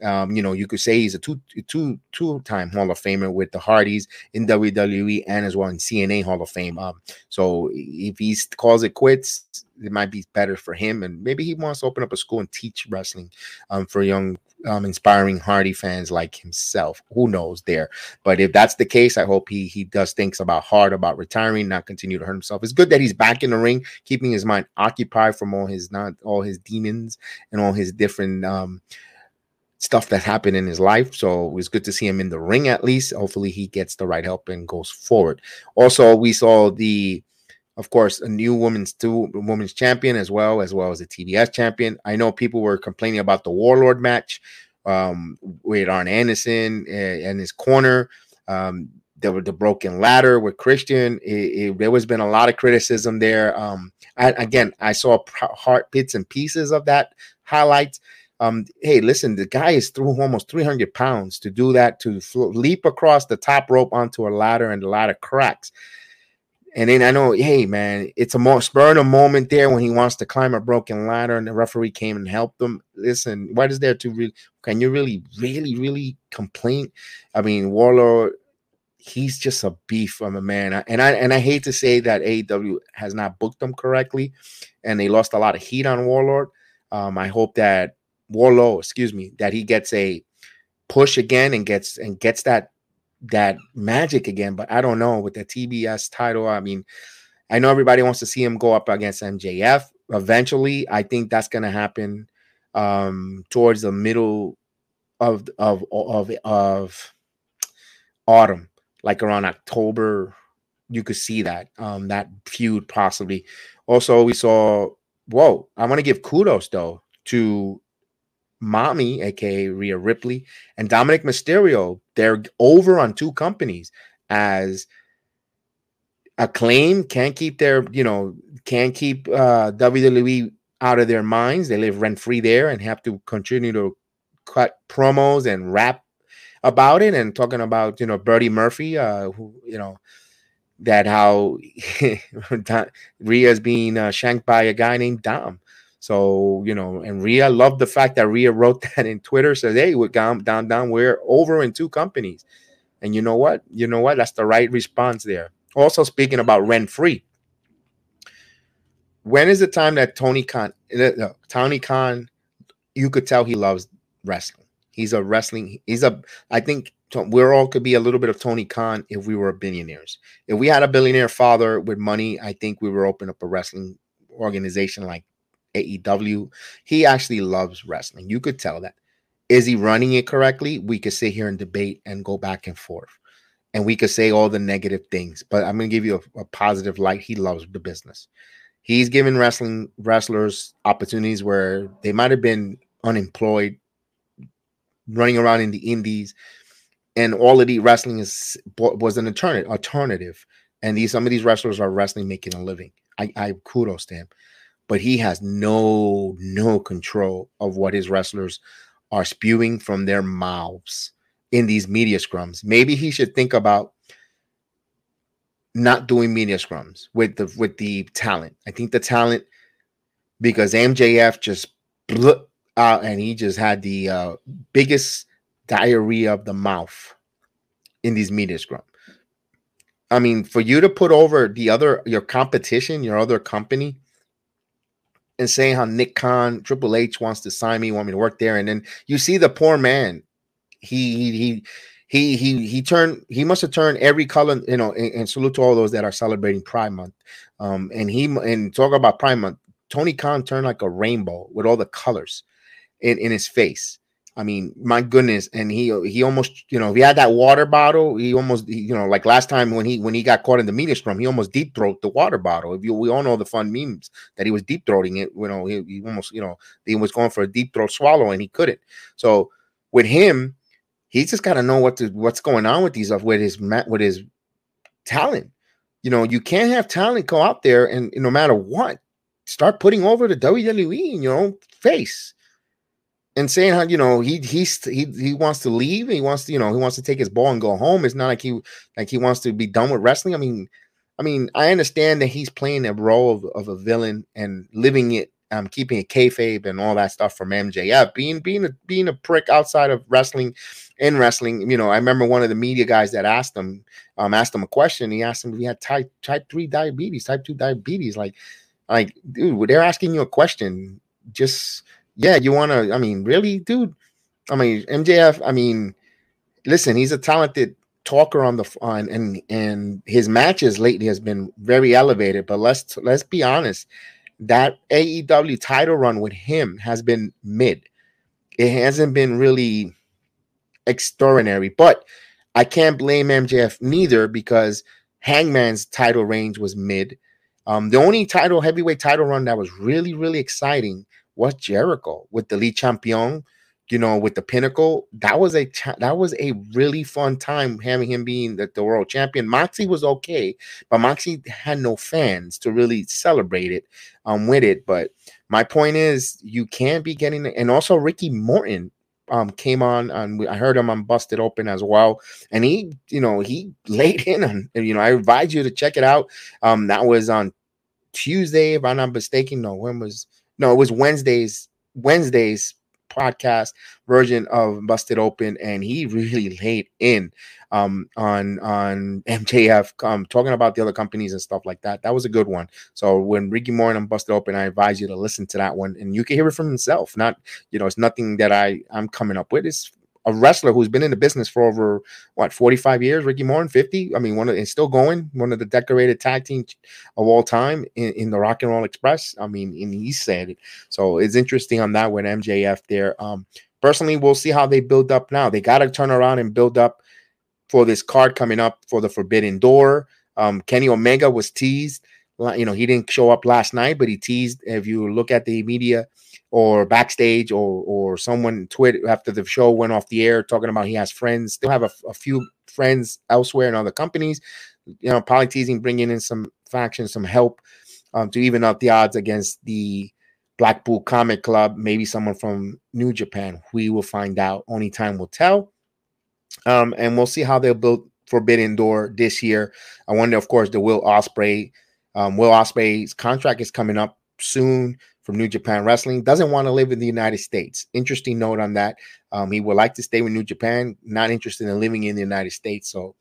Um, you know, you could say he's a two two two time Hall of Famer with the Hardys in WWE and as well in TNA Hall of Fame. Um, so if he calls it quits, it might be better for him, and maybe he wants to open up a school and teach wrestling um, for young, um, inspiring Hardy fans like himself. Who knows there? But if that's the case, I hope he he does thinks about hard about retiring, not continue to hurt himself. It's good that he's back in the ring, keeping his mind occupied from all his not all his demons and all his different um stuff that happened in his life. So it was good to see him in the ring at least. Hopefully he gets the right help and goes forward. Also, we saw the of course, a new women's two women's champion as well, as well as a TBS champion. I know people were complaining about the Warlord match um, with Arn Anderson and his corner. Um, there were the broken ladder with Christian. It, it, there was been a lot of criticism there. Um, I, again, I saw heart bits and pieces of that highlights. Um, hey, listen, the guy is through almost 300 pounds to do that, to leap across the top rope onto a ladder and the ladder cracks. And then I know, hey, man, it's a more spur a moment there when he wants to climb a broken ladder and the referee came and helped him. Listen, what is there to really, can you really, really, really complain? I mean, Warlord, he's just a beef of a man. And I and I hate to say that AEW has not booked him correctly and they lost a lot of heat on Warlord. Um, I hope that Wardlow, excuse me, that he gets a push again and gets and gets that that magic again. But I don't know with the TBS title. I mean, I know everybody wants to see him go up against MJF eventually. I think that's to happen um, towards the middle of of of of autumn, like around October. You could see that um, that feud possibly. Also, we saw. Whoa! I want to give kudos though to Mommy, aka Rhea Ripley, and Dominik Mysterio, they're over on two companies as acclaim can't keep their, you know, can't keep uh WWE out of their minds. They live rent free there and have to continue to cut promos and rap about it and talking about, you know, Buddy Murphy, uh, who, you know, that how Rhea's being uh, shanked by a guy named Dom. So, you know, and Rhea loved the fact that Rhea wrote that in Twitter, says, Hey, we're down, down, down, we're over in two companies. And you know what? You know what? That's the right response there. Also, speaking about rent free, when is the time that Tony Khan, uh, Tony Khan, you could tell he loves wrestling. He's a wrestling, he's a, I think we're all could be a little bit of Tony Khan if we were billionaires. If we had a billionaire father with money, I think we would open up a wrestling organization like AEW. He actually loves wrestling. You could tell that. Is he running it correctly? We could sit here and debate and go back and forth. And we could say all the negative things, but I'm going to give you a, a positive light. He loves the business. He's given wrestling wrestlers opportunities where they might have been unemployed, running around in the indies, and all of the wrestling is was an alternative. Alternative, and these some of these wrestlers are wrestling making a living. I, I kudos to him but he has no no control of what his wrestlers are spewing from their mouths in these media scrums. Maybe he should think about not doing media scrums with the with the talent. I think the talent because MJF just out and he just had the uh, biggest diarrhea of the mouth in these media scrum. I mean, for you to put over the other your competition, your other company, and saying how Nick Khan, Triple H wants to sign me, want me to work there, and then you see the poor man. He he he he he turned he must have turned every color, you know, and, and salute to all those that are celebrating Pride Month. Um, and he and talk about Pride Month. Tony Khan turned like a rainbow with all the colors in, in his face. I mean, my goodness, and he he almost, you know, he had that water bottle. He almost, you know, like last time when he when he got caught in the media scrum, he almost deep throat the water bottle. If you, we all know the fun memes that he was deep throating it. You know, he, he almost, you know, he was going for a deep throat swallow and he couldn't. So with him, he's just got to know what to what's going on with these with his with his talent. You know, you can't have talent go out there and no matter what, start putting over the WWE in your own face and saying how you know he he's he he wants to leave he wants to you know he wants to take his ball and go home. It's not like he like he wants to be done with wrestling. I mean i mean i understand that he's playing a role of, of a villain and living it um keeping a kayfabe and all that stuff from mjf being being a being a prick outside of wrestling in wrestling. You know i remember one of the media guys that asked him um asked him a question. He asked him if he had type type 3 diabetes type 2 diabetes. Like like dude they're asking you a question. Just yeah, you want to. I mean, really, dude. I mean, MJF. I mean, listen, he's a talented talker on the on and and his matches lately has been very elevated. But let's let's be honest, that AEW title run with him has been mid. It hasn't been really extraordinary, but I can't blame MJF neither because Hangman's title range was mid. Um, the only title heavyweight title run that was really really exciting was Jericho with the Le Champion, you know, with the Pinnacle. That was a that was a really fun time having him being the, the world champion. Moxie was okay, but Moxie had no fans to really celebrate it um with it. But my point is, you can't be getting and also Ricky Morton um came on and I heard him on Busted Open as well, and he you know he laid in on you know I advise you to check it out. Um, that was on Tuesday, if I'm not mistaken. No, when was no, it was Wednesday's Wednesday's podcast version of Busted Open, and he really laid in um, on on MJF, um, talking about the other companies and stuff like that. That was a good one. So when Ricky Morton and I Busted Open, I advise you to listen to that one, and you can hear it from himself. Not you know, it's nothing that I I'm coming up with. It's a wrestler who's been in the business for over what 45 years, Ricky Morton, 50. I mean, one of and still going, one of the decorated tag team of all time in, in the Rock and Roll Express. I mean, and he said it. So it's interesting on that with MJF there. Um, personally, we'll see how they build up now. They got to turn around and build up for this card coming up for the Forbidden Door. Um, Kenny Omega was teased. You know, he didn't show up last night, but he teased. If you look at the media or backstage or or someone tweet after the show went off the air talking about he has friends still have a, a few friends elsewhere in other companies you know probably teasing bringing in some factions some help um, to even out the odds against the blackpool combat club maybe someone from new japan. We will find out. Only time will tell. Um, and we'll see how they'll build forbidden door this year. I wonder of course the will ospreay um, will ospreay's contract is coming up soon from New Japan Wrestling. Doesn't want to live in the United States. Interesting note on that. Um, he would like to stay with New Japan, not interested in living in the United States. So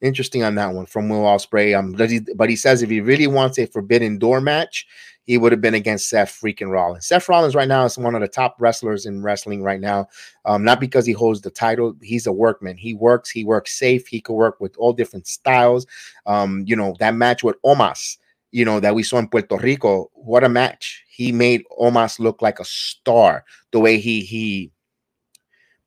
interesting on that one from Will Ospreay. Um, but he, but he says if he really wants a Forbidden Door match, he would have been against Seth freaking Rollins. Seth Rollins right now is one of the top wrestlers in wrestling right now. Um, not because he holds the title, he's a workman. He works, he works safe. He could work with all different styles. Um, you know that match with Omos you know, that we saw in Puerto Rico. What a match. He made Omos look like a star. The way he he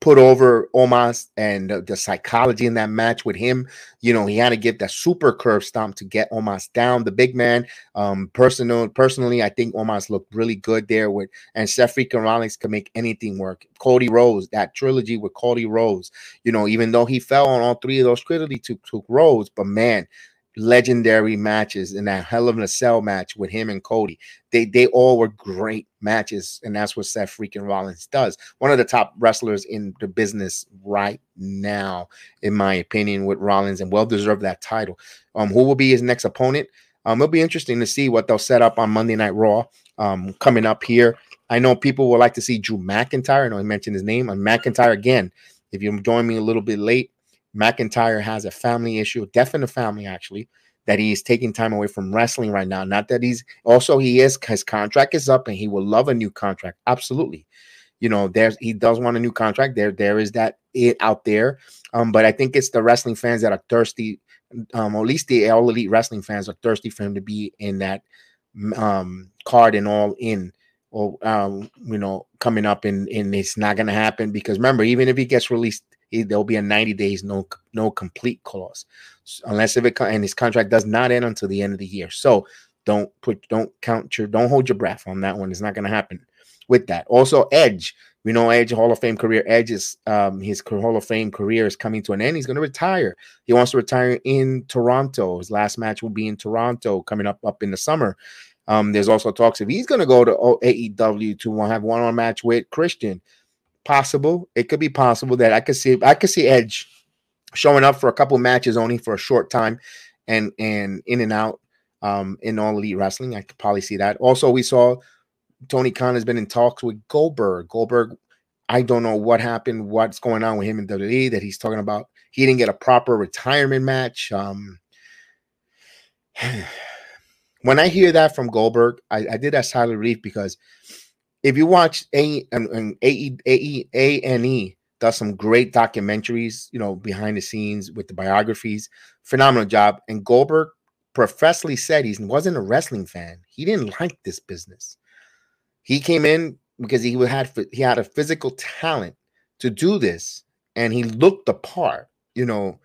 put over Omos and the, the, psychology in that match with him. You know, he had to get that super curb stomp to get Omos down. The big man, um, personal, personally, I think Omos looked really good there with and Seth Rollins can make anything work. Cody Rhodes, that trilogy with Cody Rhodes, you know, even though he fell on all three of those critically to, to Rhodes, but man, legendary matches in that Hell of a Cell match with him and Cody. They they all were great matches, and that's what Seth freaking Rollins does. One of the top wrestlers in the business right now, in my opinion, with Rollins, and well deserved that title. Um, who will be his next opponent? Um, it'll be interesting to see what they'll set up on Monday Night Raw. Um, coming up here, I know people would like to see Drew McIntyre. I know I mentioned his name. On McIntyre again. If you join me a little bit late, McIntyre has a family issue, death in the family actually, that he is taking time away from wrestling right now. Not that he's also he is his contract is up and he will love a new contract. Absolutely. You know, there's he does want a new contract. There, there is that it out there. Um, but I think it's the wrestling fans that are thirsty, um, or at least the all elite wrestling fans are thirsty for him to be in that um card and all in or um, you know, coming up and and it's not gonna happen because remember, even if he gets released there'll be a 90 days no no complete clause unless if it and his contract does not end until the end of the year. So don't put don't count your don't hold your breath on that one it's not going to happen with that. Also edge we know edge hall of fame career edge is um his hall of fame career is coming to an end he's going to retire. He wants to retire in toronto his last match will be in toronto coming up up in the summer. Um there's also talks if he's going to go to aew to have one-on match with christian possible. It could be possible that I could see I could see Edge showing up for a couple matches only for a short time and and in and out um in all elite wrestling. I could probably see that. Also, we saw Tony Khan has been in talks with Goldberg. Goldberg, I don't know what happened, what's going on with him in WWE that he's talking about. He didn't get a proper retirement match. Um when I hear that from Goldberg, I, I did that silent relief because if you watch A and A A A N E does some great documentaries, you know, behind the scenes with the biographies, phenomenal job. And Goldberg professedly said he wasn't a wrestling fan. He didn't like this business. He came in because he had he had a physical talent to do this, and he looked the part. You know,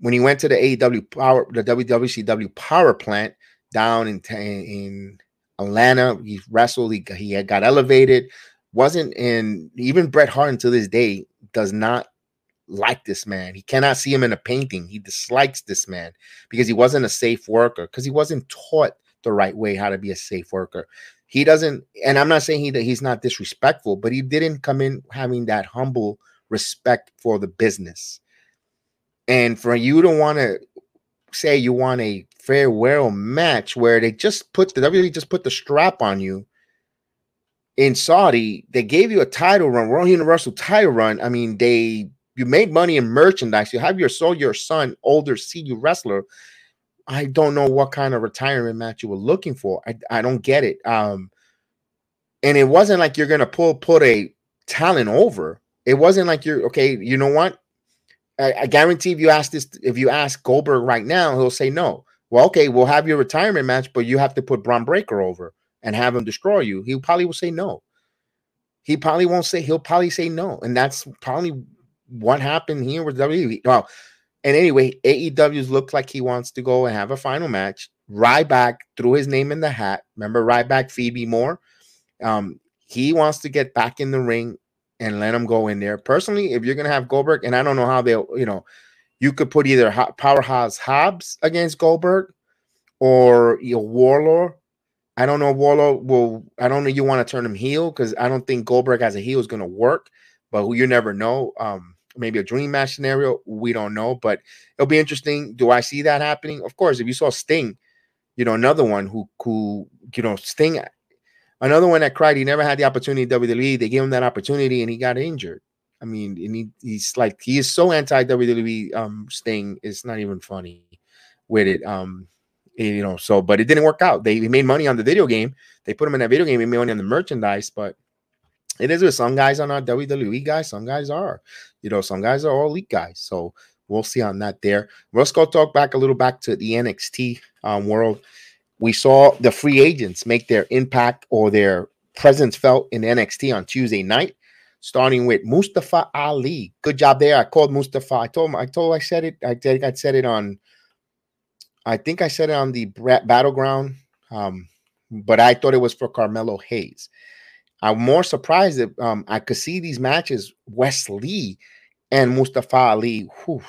when he went to the AEW power, the WWCW power plant down in in Atlanta. He wrestled. He he had got elevated. Wasn't in even Bret Hart until this day does not like this man. He cannot see him in a painting. He dislikes this man because he wasn't a safe worker because he wasn't taught the right way how to be a safe worker. He doesn't, and I'm not saying he that he's not disrespectful, but he didn't come in having that humble respect for the business. And for you to want to say you want a farewell match where they just put the WWE just put the strap on you in Saudi. They gave you a title run, World Universal title run. I mean, they you made money in merchandise. You have your soul, your son, older CU wrestler. I don't know what kind of retirement match you were looking for. I, I don't get it. Um, and it wasn't like you're gonna pull put a talent over. It wasn't like you're okay. You know what? I, I guarantee if you ask this, if you ask Goldberg right now, he'll say no. Well, okay, we'll have your retirement match, but you have to put Bron Breakker over and have him destroy you. He probably will say no. He probably won't say. He'll probably say no, and that's probably what happened here with WWE. Well, and anyway, AEW's looked like he wants to go and have a final match. Ryback threw his name in the hat. Remember Ryback, Phoebe Moore. Um, he wants to get back in the ring and let him go in there. Personally, if you're gonna have Goldberg, and I don't know how they'll, you know, you could put either Powerhouse Hobbs against Goldberg or your know, Wardlow. I don't know Warlord will. I don't know you want to turn him heel because I don't think Goldberg as a heel is to work. But you never know. Um, maybe a dream match scenario. We don't know, but it'll be interesting. Do I see that happening? Of course. If you saw Sting, you know another one who who you know Sting Another one that cried, he never had the opportunity in WWE. They gave him that opportunity and he got injured. I mean, and he, he's like, he is so anti WWE um Sting, it's not even funny with it. Um, you know, so but it didn't work out. They, made money on the video game, they put him in that video game, they made money on the merchandise, but it is with some guys are not WWE guys, some guys are, you know, some guys are all elite guys. So we'll see on that there. Let's go talk back a little back to the NXT um, world we saw the free agents make their impact or their presence felt in NXT on Tuesday night, starting with Mustafa Ali. Good job there. I called Mustafa. I told him, I told I said it. I think I said it on I think I said it on the battleground. Um, but I thought it was for Carmelo Hayes. I'm more surprised that um, I could see these matches, Wes Lee and Mustafa Ali. Whew,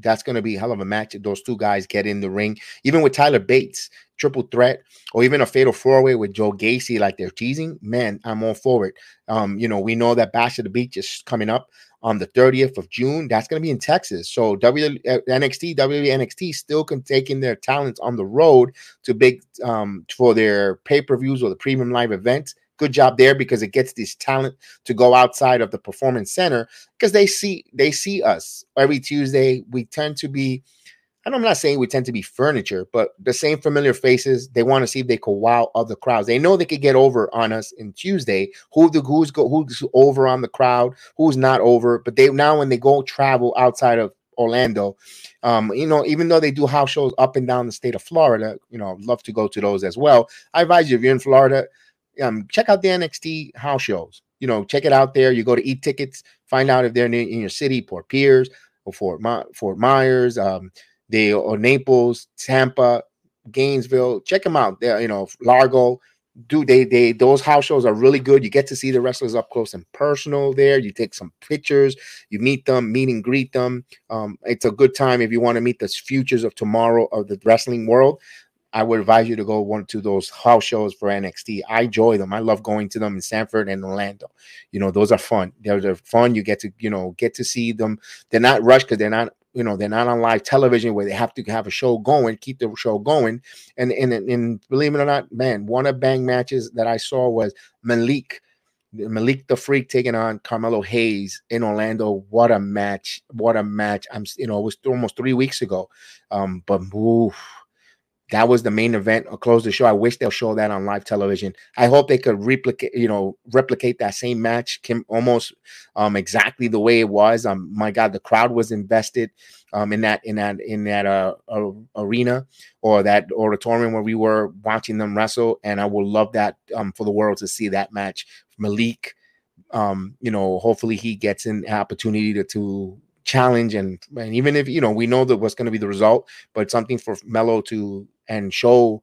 that's going to be hell of a match if those two guys get in the ring. Even with Tyler Bates, triple threat, or even a fatal four way with Joe Gacy, like they're teasing, man, I'm all for it. Um, you know, we know that Bash of the Beach is coming up on the 30th of June. That's going to be in Texas. So W uh, NXT, WWE NXT still can taking their talents on the road to big um for their pay-per-views or the premium live events good job there because it gets this talent to go outside of the performance center because they see they see us every Tuesday. We tend to be, and I'm not saying we tend to be furniture, but the same familiar faces. They want to see if they could wow other crowds. They know they could get over on us in Tuesday. Who the who's go who's over on the crowd, who's not over. But they now when they go travel outside of Orlando. Um, you know, even though they do house shows up and down the state of Florida, you know, love to go to those as well. I advise you if you're in Florida, um, check out the NXT house shows. You know, check it out there. You go to eat tickets, find out if they're in, in your city, Fort Pierce or Fort, My- Fort Myers, um, they or Naples, Tampa, Gainesville. Check them out. There, you know, Largo. Do they they those house shows are really good. You get to see the wrestlers up close and personal there. You take some pictures, you meet them, meet and greet them. Um, it's a good time if you want to meet the futures of tomorrow of the wrestling world. I would advise you to go one to those house shows for NXT. I enjoy them. I love going to them in Sanford and Orlando. You know, those are fun. They're, they're fun. You get to, you know, get to see them. They're not rushed because they're not, you know, they're not on live television where they have to have a show going, keep the show going. And and and believe it or not, man, one of bang matches that I saw was Malik. Malik the Freak taking on Carmelo Hayes in Orlando. What a match! What a match! I'm, you know, it was almost three weeks ago. Um, but oof, that was the main event or close the show. I wish they'll show that on live television. I hope they could replicate, you know, replicate that same match, Kim, almost um, exactly the way it was. Um, my God, the crowd was invested um, in that in that in that uh, uh, arena or that auditorium where we were watching them wrestle, and I would love that um, for the world to see that match. Malik, um, you know, hopefully he gets an opportunity to, to challenge and, and even if you know we know that what's going to be the result, but something for Melo to and show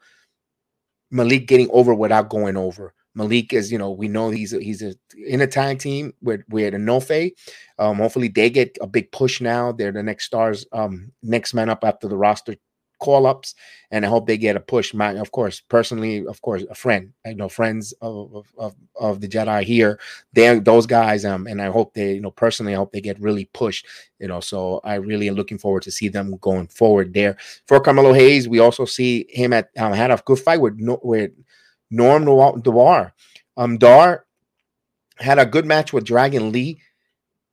Malik getting over without going over. Malik is, you know, we know he's a, he's a, in a tag team with with Enofe. Um, hopefully they get a big push now. They're the next stars, um, next man up after the roster call ups, and I hope they get a push. My, of course, personally, of course, a friend. I know friends of of, of the Jedi here. They're those guys, um, and I hope they, you know, personally, I hope they get really pushed. You know, so I really am looking forward to see them going forward there. For Carmelo Hayes, we also see him at um, had a good fight with with Noam Dar. Um, Dar had a good match with Dragon Lee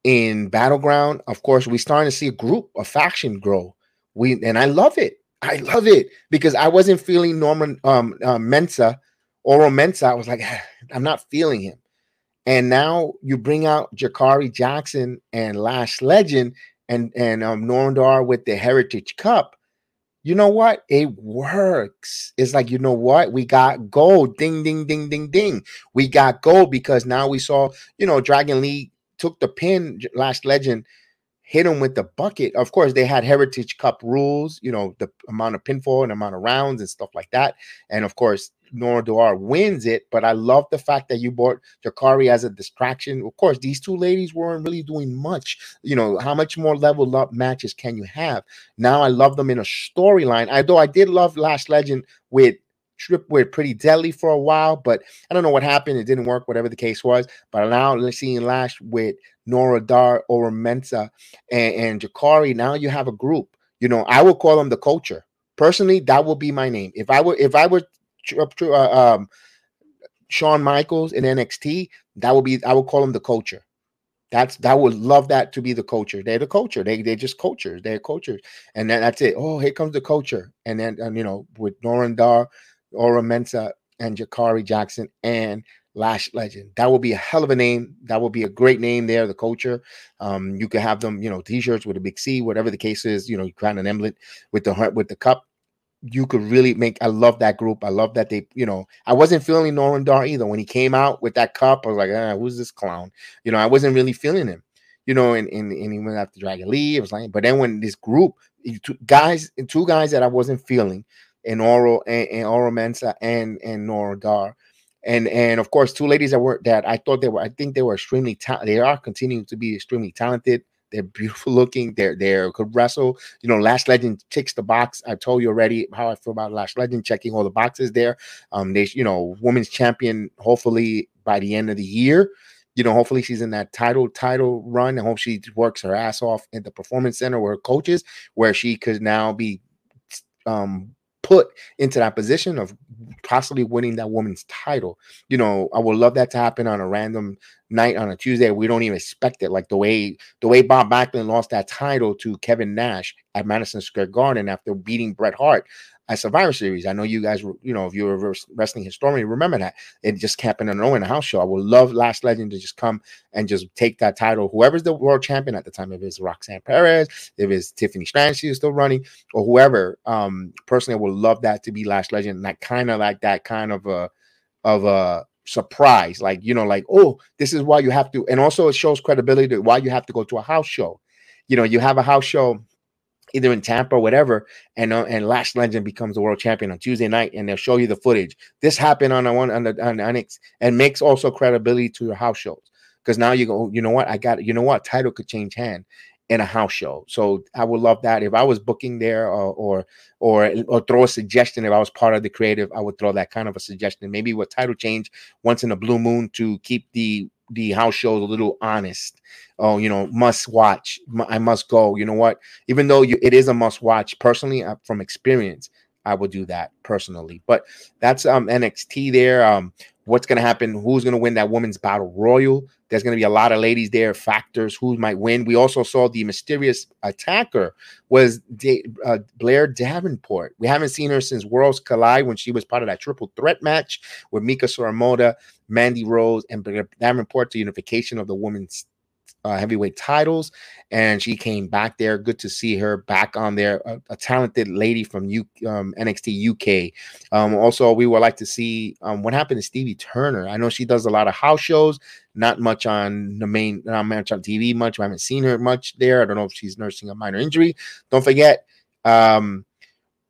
in Battleground. Of course, we starting to see a group, a faction grow. We and I love it. I love it because I wasn't feeling Norman um, uh, Mensah, Oro Mensah. I was like, I'm not feeling him. And now you bring out Jakara Jackson and Lash Legend and and um, Noam Dar with the Heritage Cup. You know what? It works. It's like you know what? We got gold. Ding ding ding ding ding. We got gold because now we saw you know Dragon Lee took the pin. Lash Legend hit them with the bucket. Of course, they had Heritage Cup rules, you know, the amount of pinfall and amount of rounds and stuff like that. And of course, Dar wins it. But I love the fact that you brought Jakara as a distraction. Of course, these two ladies weren't really doing much. You know, how much more level up matches can you have? Now I love them in a storyline. I Although I did love Lash Legend with Trip with pretty deadly for a while, but I don't know what happened. It didn't work, whatever the case was. But now let's see Lash with Noam Dar, or Mensah, and, and Jakara. Now you have a group. You know, I would call them the culture. Personally, that would be my name. If I were, if I were, uh, um, Shawn Michaels in NXT, that would be. I would call them the culture. That's that would love that to be the culture. They're the culture. They they're just cultures. They're cultures, and then that's it. Oh, here comes the culture, and then and, you know with Noam Oro Mensah, and Jakara Jackson, and Lash Legend. That would be a hell of a name. That would be a great name there. The culture. Um, you could have them, you know, t-shirts with a big C, whatever the case is. You know, you kind an emblem with the with the cup. You could really make. I love that group. I love that they. You know, I wasn't feeling Noam Dar either when he came out with that cup. I was like, ah, who's this clown? You know, I wasn't really feeling him. You know, and and, and he went after Dragon Lee. It was like, but then when this group, guys, two guys that I wasn't feeling, in Oro and, and Oro Mensah and and Noam Dar and and of course two ladies that were that I thought they were I think they were extremely talented. They are continuing to be extremely talented. They're beautiful looking. They're they're could wrestle. You know, Lash Legend ticks the box. I told you already how I feel about Lash Legend, checking all the boxes there. Um, they you know, women's champion. Hopefully by the end of the year. You know, hopefully she's in that title title run. I hope she works her ass off in the performance center where coaches, where she could now be um put into that position of possibly winning that woman's title. You know, I would love that to happen on a random night on a Tuesday. We don't even expect it. Like the way the way Bob Backlund lost that title to Kevin Nash at Madison Square Garden after beating Bret Hart at Survivor Series. I know you guys, you know, if you're a wrestling historian, remember that it just happened in a house show. I would love Lash Legend to just come and just take that title. Whoever's the world champion at the time, if it's Roxanne Perez, if it's Tiffany Stratton, she's still running, or whoever. Um, personally, I would love that to be Lash Legend. Like kind of like that kind of a of a surprise, like you know, like oh, this is why you have to, and also it shows credibility why you have to go to a house show. You know, you have a house show either in Tampa or whatever, and uh, and Lash Legend becomes the world champion on Tuesday night, and they'll show you the footage. This happened on a one on the on Onyx, and makes also credibility to your house shows because now you go, you know what, I got, you know what, title could change hand in a house show. So I would love that if I was booking there or or or, or throw a suggestion if I was part of the creative, I would throw that kind of a suggestion. Maybe with title change once in a blue moon to keep the the house shows a little honest. Oh, you know, must watch. I must go. You know what? Even though you, it is a must watch, personally, uh, from experience, I would do that personally. But that's um NXT there. Um, what's going to happen, who's going to win that women's battle royal. There's going to be a lot of ladies there, factors who might win. We also saw the mysterious attacker was D- uh, Blair Davenport. We haven't seen her since Worlds Collide when she was part of that triple threat match with Meiko Satomura, Mandy Rose, and Blair Davenport to unification of the women's uh, heavyweight titles, and she came back there. Good to see her back on there. A, a talented lady from U, um, NXT UK. Um, also, we would like to see um, what happened to Stevie Turner. I know she does a lot of house shows, not much on the main, not much on TV. Much. I haven't seen her much there. I don't know if she's nursing a minor injury. Don't forget. Um,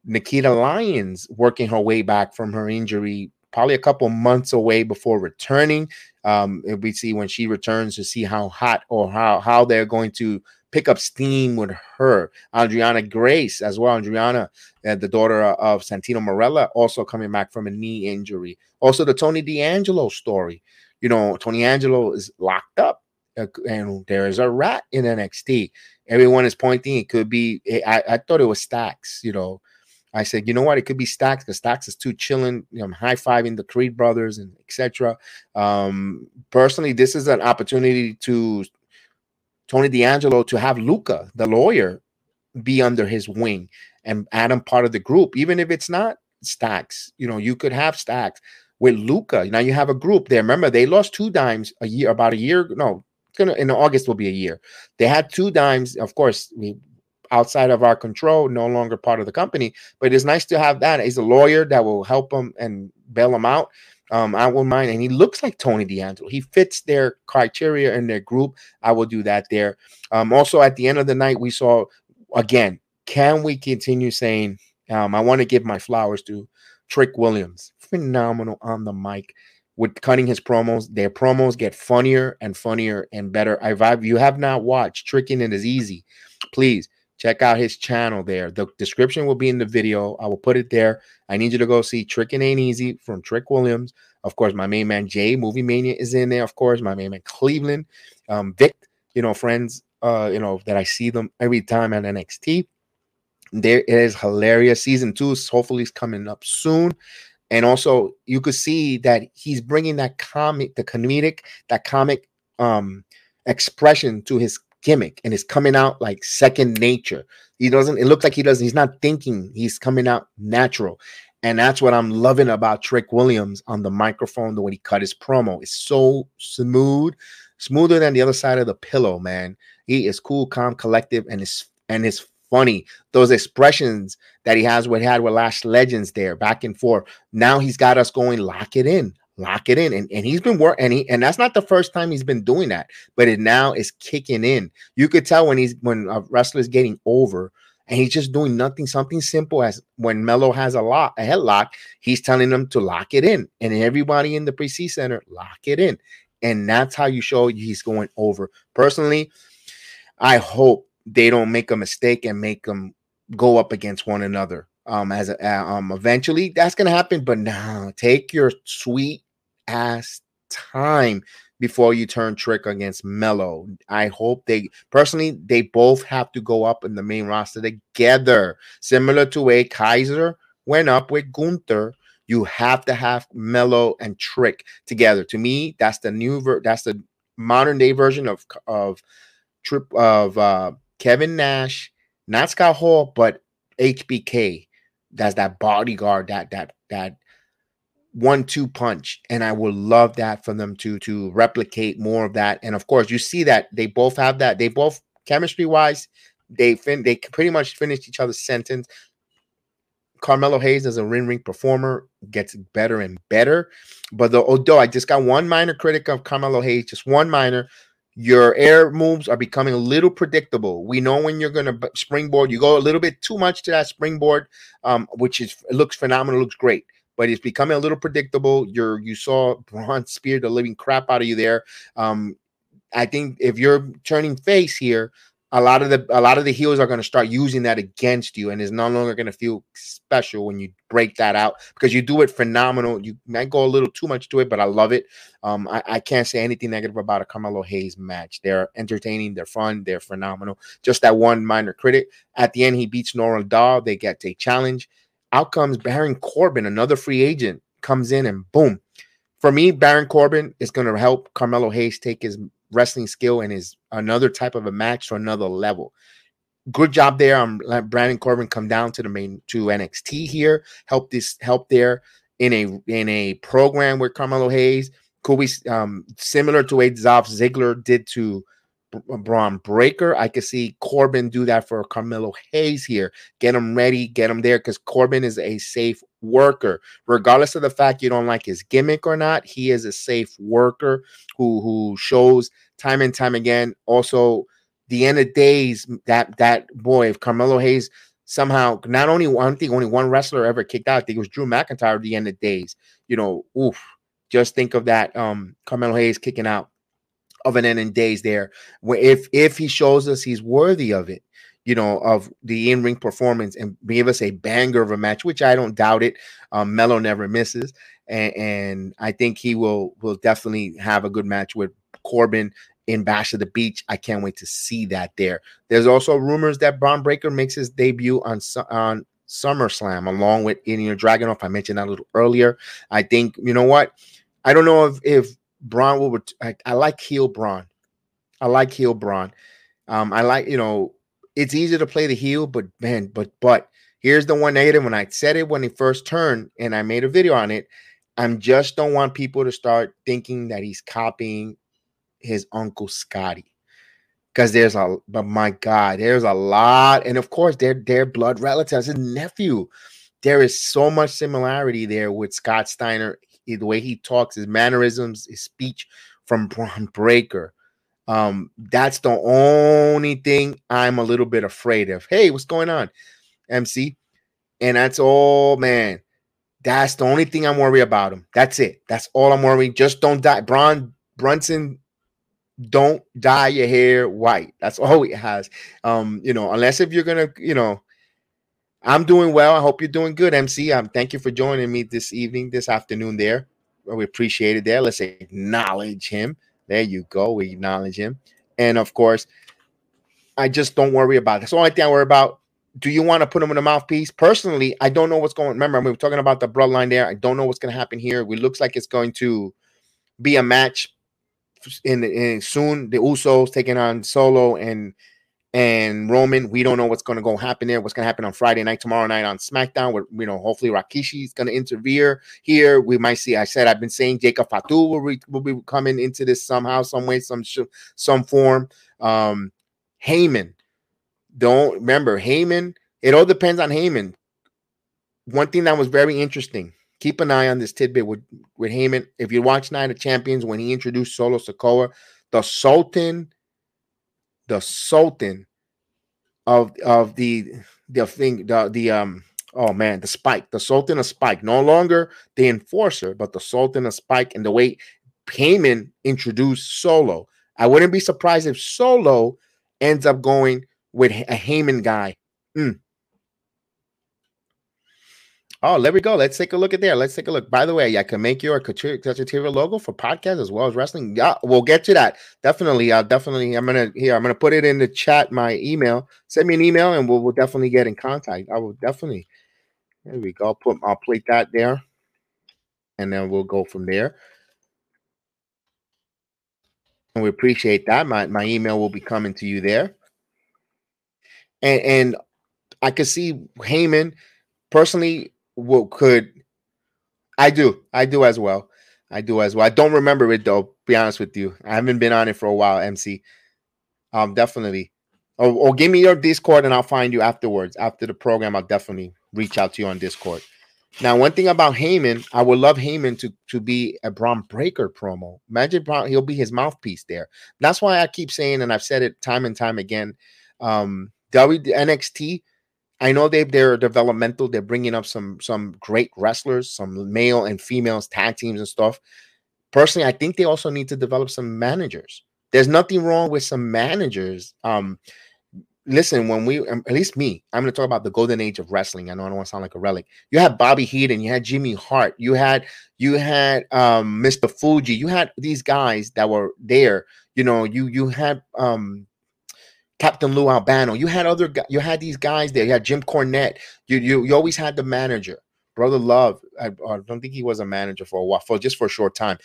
Nikita Lyons working her way back from her injury probably a couple months away before returning. Um, we see when she returns to see how hot or how how they're going to pick up steam with her. Arianna Grace as well. Arianna, uh, the daughter of Santino Marella, also coming back from a knee injury. Also, the Tony D'Angelo story. You know, Tony Angelo is locked up, uh, and there is a rat in NXT. Everyone is pointing. It could be. I, I thought it was Stacks. You know, I said, you know what? It could be Stacks because Stacks is too chilling, you know, high fiving the Creed brothers and etc. Um, personally, this is an opportunity to Tony D'Angelo to have Luca, the lawyer, be under his wing and add him part of the group, even if it's not Stacks. You know, you could have Stacks with Luca. Now you have a group there. Remember, they lost two dimes a year, about a year. No, in August will be a year. They had two dimes. Of course, we outside of our control, no longer part of the company. But it's nice to have that. He's a lawyer that will help him and bail him out. Um, I won't mind. And he looks like Tony D'Angelo. He fits their criteria in their group. I will do that there. Um, also, at the end of the night, we saw again, can we continue saying, um, I want to give my flowers to Trick Williams. Phenomenal on the mic with cutting his promos. Their promos get funnier and funnier and better. If you have not watched Tricking It Is Easy, please check out his channel there. The description will be in the video. I will put it there. I need you to go see Tricking Ain't Easy from Trick Williams. Of course, my main man Jay, Movie Mania, is in there. Of course, my main man Cleveland, um, Vic, you know, friends, uh, you know, that I see them every time at NXT. There is hilarious. Season two hopefully is coming up soon. And also, you could see that he's bringing that comic, the comedic, that comic um expression to his gimmick and it's coming out like second nature. He doesn't, it looks like he doesn't, he's not thinking, he's coming out natural. And that's what I'm loving about Trick Williams on the microphone, the way he cut his promo. It's so smooth, smoother than the other side of the pillow, man. He is cool, calm, collective, and it's and it's funny. Those expressions that he has what he had with Lash Legends there, back and forth. Now he's got us going, lock it in lock it in. And, and he's been working, and he and that's not the first time he's been doing that, but it now is kicking in. You could tell when he's when a wrestler is getting over and he's just doing nothing, something simple as when Melo has a lock, a headlock, he's telling them to lock it in. And everybody in the pre-C center, lock it in. And that's how you show he's going over. Personally, I hope they don't make a mistake and make them go up against one another. Um, as a, um, eventually that's gonna happen, but now take your sweet ass time before you turn trick against Melo. I hope they personally they both have to go up in the main roster together, similar to a Kaiser went up with Gunther. You have to have Melo and Trick together. To me, that's the new ver- that's the modern day version of of trip of uh, Kevin Nash, not Scott Hall, but HBK. That's that bodyguard, that that that one-two punch, and I would love that for them to to replicate more of that. And of course, you see that they both have that. They both chemistry-wise, they fin they pretty much finished each other's sentence. Carmelo Hayes as a ring ring performer gets better and better. But the although I just got one minor critic of Carmelo Hayes, just one minor. Your air moves are becoming a little predictable. We know when you're going to springboard, you go a little bit too much to that springboard, um, which is looks phenomenal, looks great but it's becoming a little predictable. You're you saw Bron spear the living crap out of you there. Um, I think if you're turning face here, a lot of the a lot of the heels are going to start using that against you, and it's no longer going to feel special when you break that out because you do it phenomenal. You might go a little too much to it, but I love it. Um, I, I can't say anything negative about a Carmelo Hayes match. They're entertaining, they're fun, they're phenomenal. Just that one minor critic at the end, he beats Noam Dar. They get a challenge. Out comes Baron Corbin, another free agent, comes in and boom. For me, Baron Corbin is going to help Carmelo Hayes take his wrestling skill and is another type of a match to another level. Good job there. I'm let Baron Corbin come down to the main to NXT here. Help this help there in a in a program with Carmelo Hayes. Could be um, similar to what Dolph Ziggler did to Bron Breakker? I could see Corbin do that for Carmelo Hayes here. Get him ready, get him there because Corbin is a safe worker. Regardless of the fact you don't like his gimmick or not, he is a safe worker who who shows time and time again. Also, the end of days, that that boy, if Carmelo Hayes somehow not only one thing, only one wrestler ever kicked out, I think it was Drew McIntyre at the end of days. You know, oof. Just think of that. Um, Carmelo Hayes kicking out of an end in days there. Where if if he shows us he's worthy of it, you know, of the in-ring performance and give us a banger of a match, which I don't doubt it. Um, Melo never misses, and, and I think he will will definitely have a good match with Corbin in Bash of the Beach. I can't wait to see that there. There's also rumors that Bron Breakker makes his debut on on SummerSlam along with Ilya Dragunov. I mentioned that a little earlier. I think you know what. I don't know if if Bron will. I, I like heel Bron. I like heel Bron. Um, I like you know it's easy to play the heel, but man, but but here's the one negative. When I said it when he first turned, and I made a video on it, I'm just don't want people to start thinking that he's copying his uncle Scotty. Because there's a, but my God, there's a lot, and of course, they're they're blood relatives. His nephew, there is so much similarity there with Scott Steiner the way he talks, his mannerisms, his speech from Bron Breakker. Um, that's the only thing I'm a little bit afraid of. Hey, what's going on, MC? And that's all, man. That's the only thing I'm worried about him. That's it. That's all I'm worried. Just don't die. Bron Brunson, don't dye your hair white. That's all it has. Um, you know, unless if you're gonna, you know, I'm doing well. I hope you're doing good, MC. Um, thank you for joining me this evening, this afternoon. There, we appreciate it. There, let's acknowledge him. There you go. We acknowledge him, and of course, I just don't worry about it. That's the only thing I worry about. Do you want to put him in the mouthpiece? Personally, I don't know what's going. On. Remember, we were talking about the bloodline there. I don't know what's going to happen here. It looks like it's going to be a match in, soon. The Usos taking on Solo and and Roman. We don't know what's going to go happen there. What's going to happen on Friday night, tomorrow night on SmackDown? Where you know, hopefully Rikishi is going to interfere here. We might see. I said I've been saying Jacob Fatu will, re, will be coming into this somehow, some way, some some form. Um, Heyman. Don't remember Heyman. It all depends on Heyman. One thing that was very interesting. Keep an eye on this tidbit with with Heyman. If you watch Night of Champions when he introduced Solo Sikoa, the Sultan the sultan of of the the thing the the um oh man the spike the sultan of spike no longer the enforcer but the sultan of spike and the way Heyman introduced Solo. I wouldn't be surprised if Solo ends up going with a Heyman guy. Mm. Oh, there we go. Let's take a look at there. Let's take a look. By the way, I can make your Kachutiva logo for podcast as well as wrestling. Yeah, we'll get to that. Definitely. I'll definitely. I'm gonna here. I'm gonna put it in the chat. My email. Send me an email, and we'll, we'll definitely get in contact. I will definitely. There we go. I'll put. I'll plate that there, and then we'll go from there. And we appreciate that. My my email will be coming to you there. And and I could see Heyman personally what could I do. I do as well. I do as well. I don't remember it though, be honest with you. I haven't been on it for a while, MC. Um, definitely. Or, or give me your Discord and I'll find you afterwards. After the program, I'll definitely reach out to you on Discord. Now, one thing about Heyman, I would love Heyman to, to be a Bron Breakker promo. Imagine Bron, he'll be his mouthpiece there. That's why I keep saying, and I've said it time and time again, um, W NXT I know they they're developmental. They're bringing up some some great wrestlers, some male and females tag teams and stuff. Personally, I think they also need to develop some managers. There's nothing wrong with some managers. Um, listen, when we um, at least me, I'm going to talk about the golden age of wrestling. I know I don't want to sound like a relic. You had Bobby Heenan, you had Jimmy Hart, you had you had um Mr. Fuji, you had these guys that were there. You know, you you had um Captain Lou Albano. You had other you had these guys there. You had Jim Cornette. You you, you always had the manager, Brother Love. I, I, don't think he was a manager for a while, for just for a short time.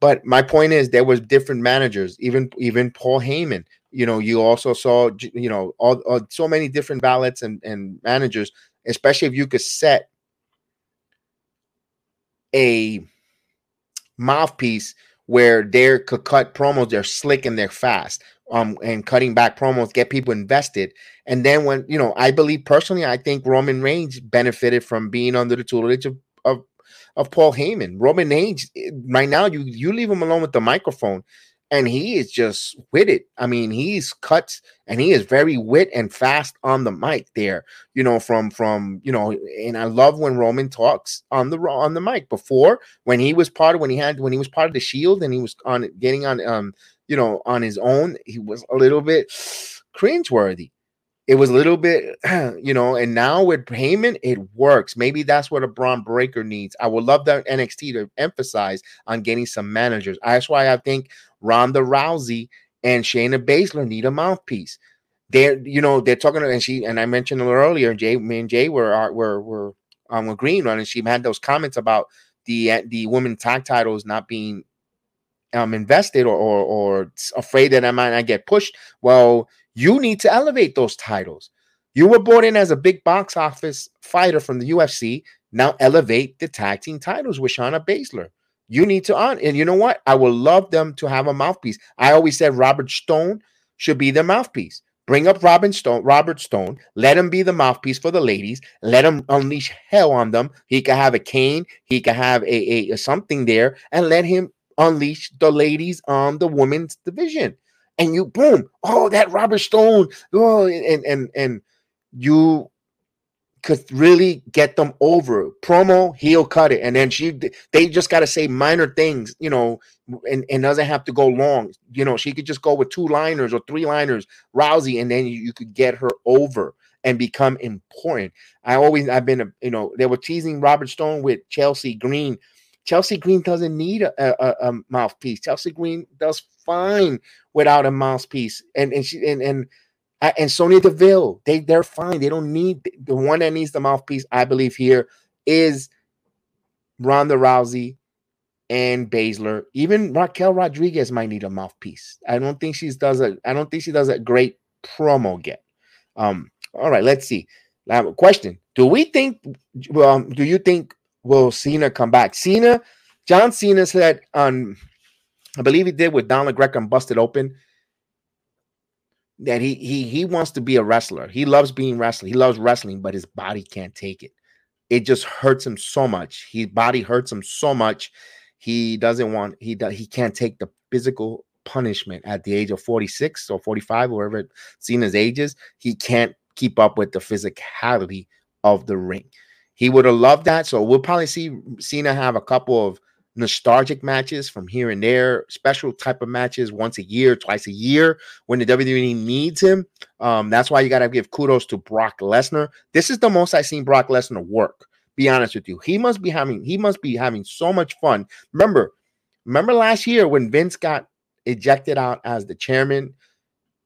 But my point is, there was different managers. Even even Paul Heyman. You know, you also saw you know all, all so many different ballots and and managers. Especially if you could set a mouthpiece where they could cut promos, they're slick and they're fast um, and cutting back promos, get people invested. And then when you know, I believe personally, I think Roman Reigns benefited from being under the tutelage of of, of Paul Heyman. Roman Reigns, eh, right now, you you leave him alone with the microphone, and he is just witted. I mean, he's cuts and he is very wit and fast on the mic there. You know, from from you know, and I love when Roman talks on the on the mic. Before when he was part of when he had when he was part of the Shield and he was on getting on um you know, on his own, he was a little bit cringeworthy. It was a little bit, you know, and now with Heyman, it works. Maybe that's what a Bron Breakker needs. I would love that NXT to emphasize on getting some managers. That's why I think Ronda Rousey and Shayna Baszler need a mouthpiece. They're, you know, they're talking, and she and I mentioned a little earlier. Jay, me and Jay were were were um agreeing on, and she had those comments about the the women tag titles not being um, invested or, or, or afraid that I might not get pushed, well, you need to elevate those titles. You were brought in as a big box office fighter from the UFC. Now elevate the tag team titles with Shayna Baszler. You need to on, and you know what? I would love them to have a mouthpiece. I always said Robert Stone should be their mouthpiece. Bring up Robin Stone, Robert Stone. Let him be the mouthpiece for the ladies. Let him unleash hell on them. He could have a cane. He could have a, a, a something there, and let him unleash the ladies on the women's division. And you boom, oh, that Robert Stone, oh, and and and you could really get them over. Promo, he'll cut it, and then she they just got to say minor things, you know, and, and doesn't have to go long. You know, she could just go with two liners or three liners, Rousey, and then you, you could get her over and become important. I always I've been a you know they were teasing Robert Stone with Chelsea Green Chelsea Green doesn't need a, a, a, mouthpiece. Chelsea Green does fine without a mouthpiece, and and she and and and Sonya Deville, they they're fine. They don't need the one that needs the mouthpiece. I believe here is Ronda Rousey and Baszler. Even Raquel Rodriguez might need a mouthpiece. I don't think she does a. I don't think she does a great promo yet. Um. All right. Let's see. I have a question. Do we think? Well, do you think will Cena come back? Cena, John Cena said on, I believe he did with Donald and Busted Open, that he he he wants to be a wrestler. He loves being wrestling. He loves wrestling, but his body can't take it. It just hurts him so much. His body hurts him so much. He doesn't want. He does. He can't take the physical punishment at the age of 46 or 45, wherever Cena's age is. He can't keep up with the physicality of the ring. He would have loved that. So we'll probably see Cena have a couple of nostalgic matches from here and there, special type of matches once a year, twice a year when the WWE needs him. Um, that's why you got to give kudos to Brock Lesnar. This is the most I've seen Brock Lesnar work. Be honest with you, he must be having he must be having so much fun. Remember, remember last year when Vince got ejected out as the chairman,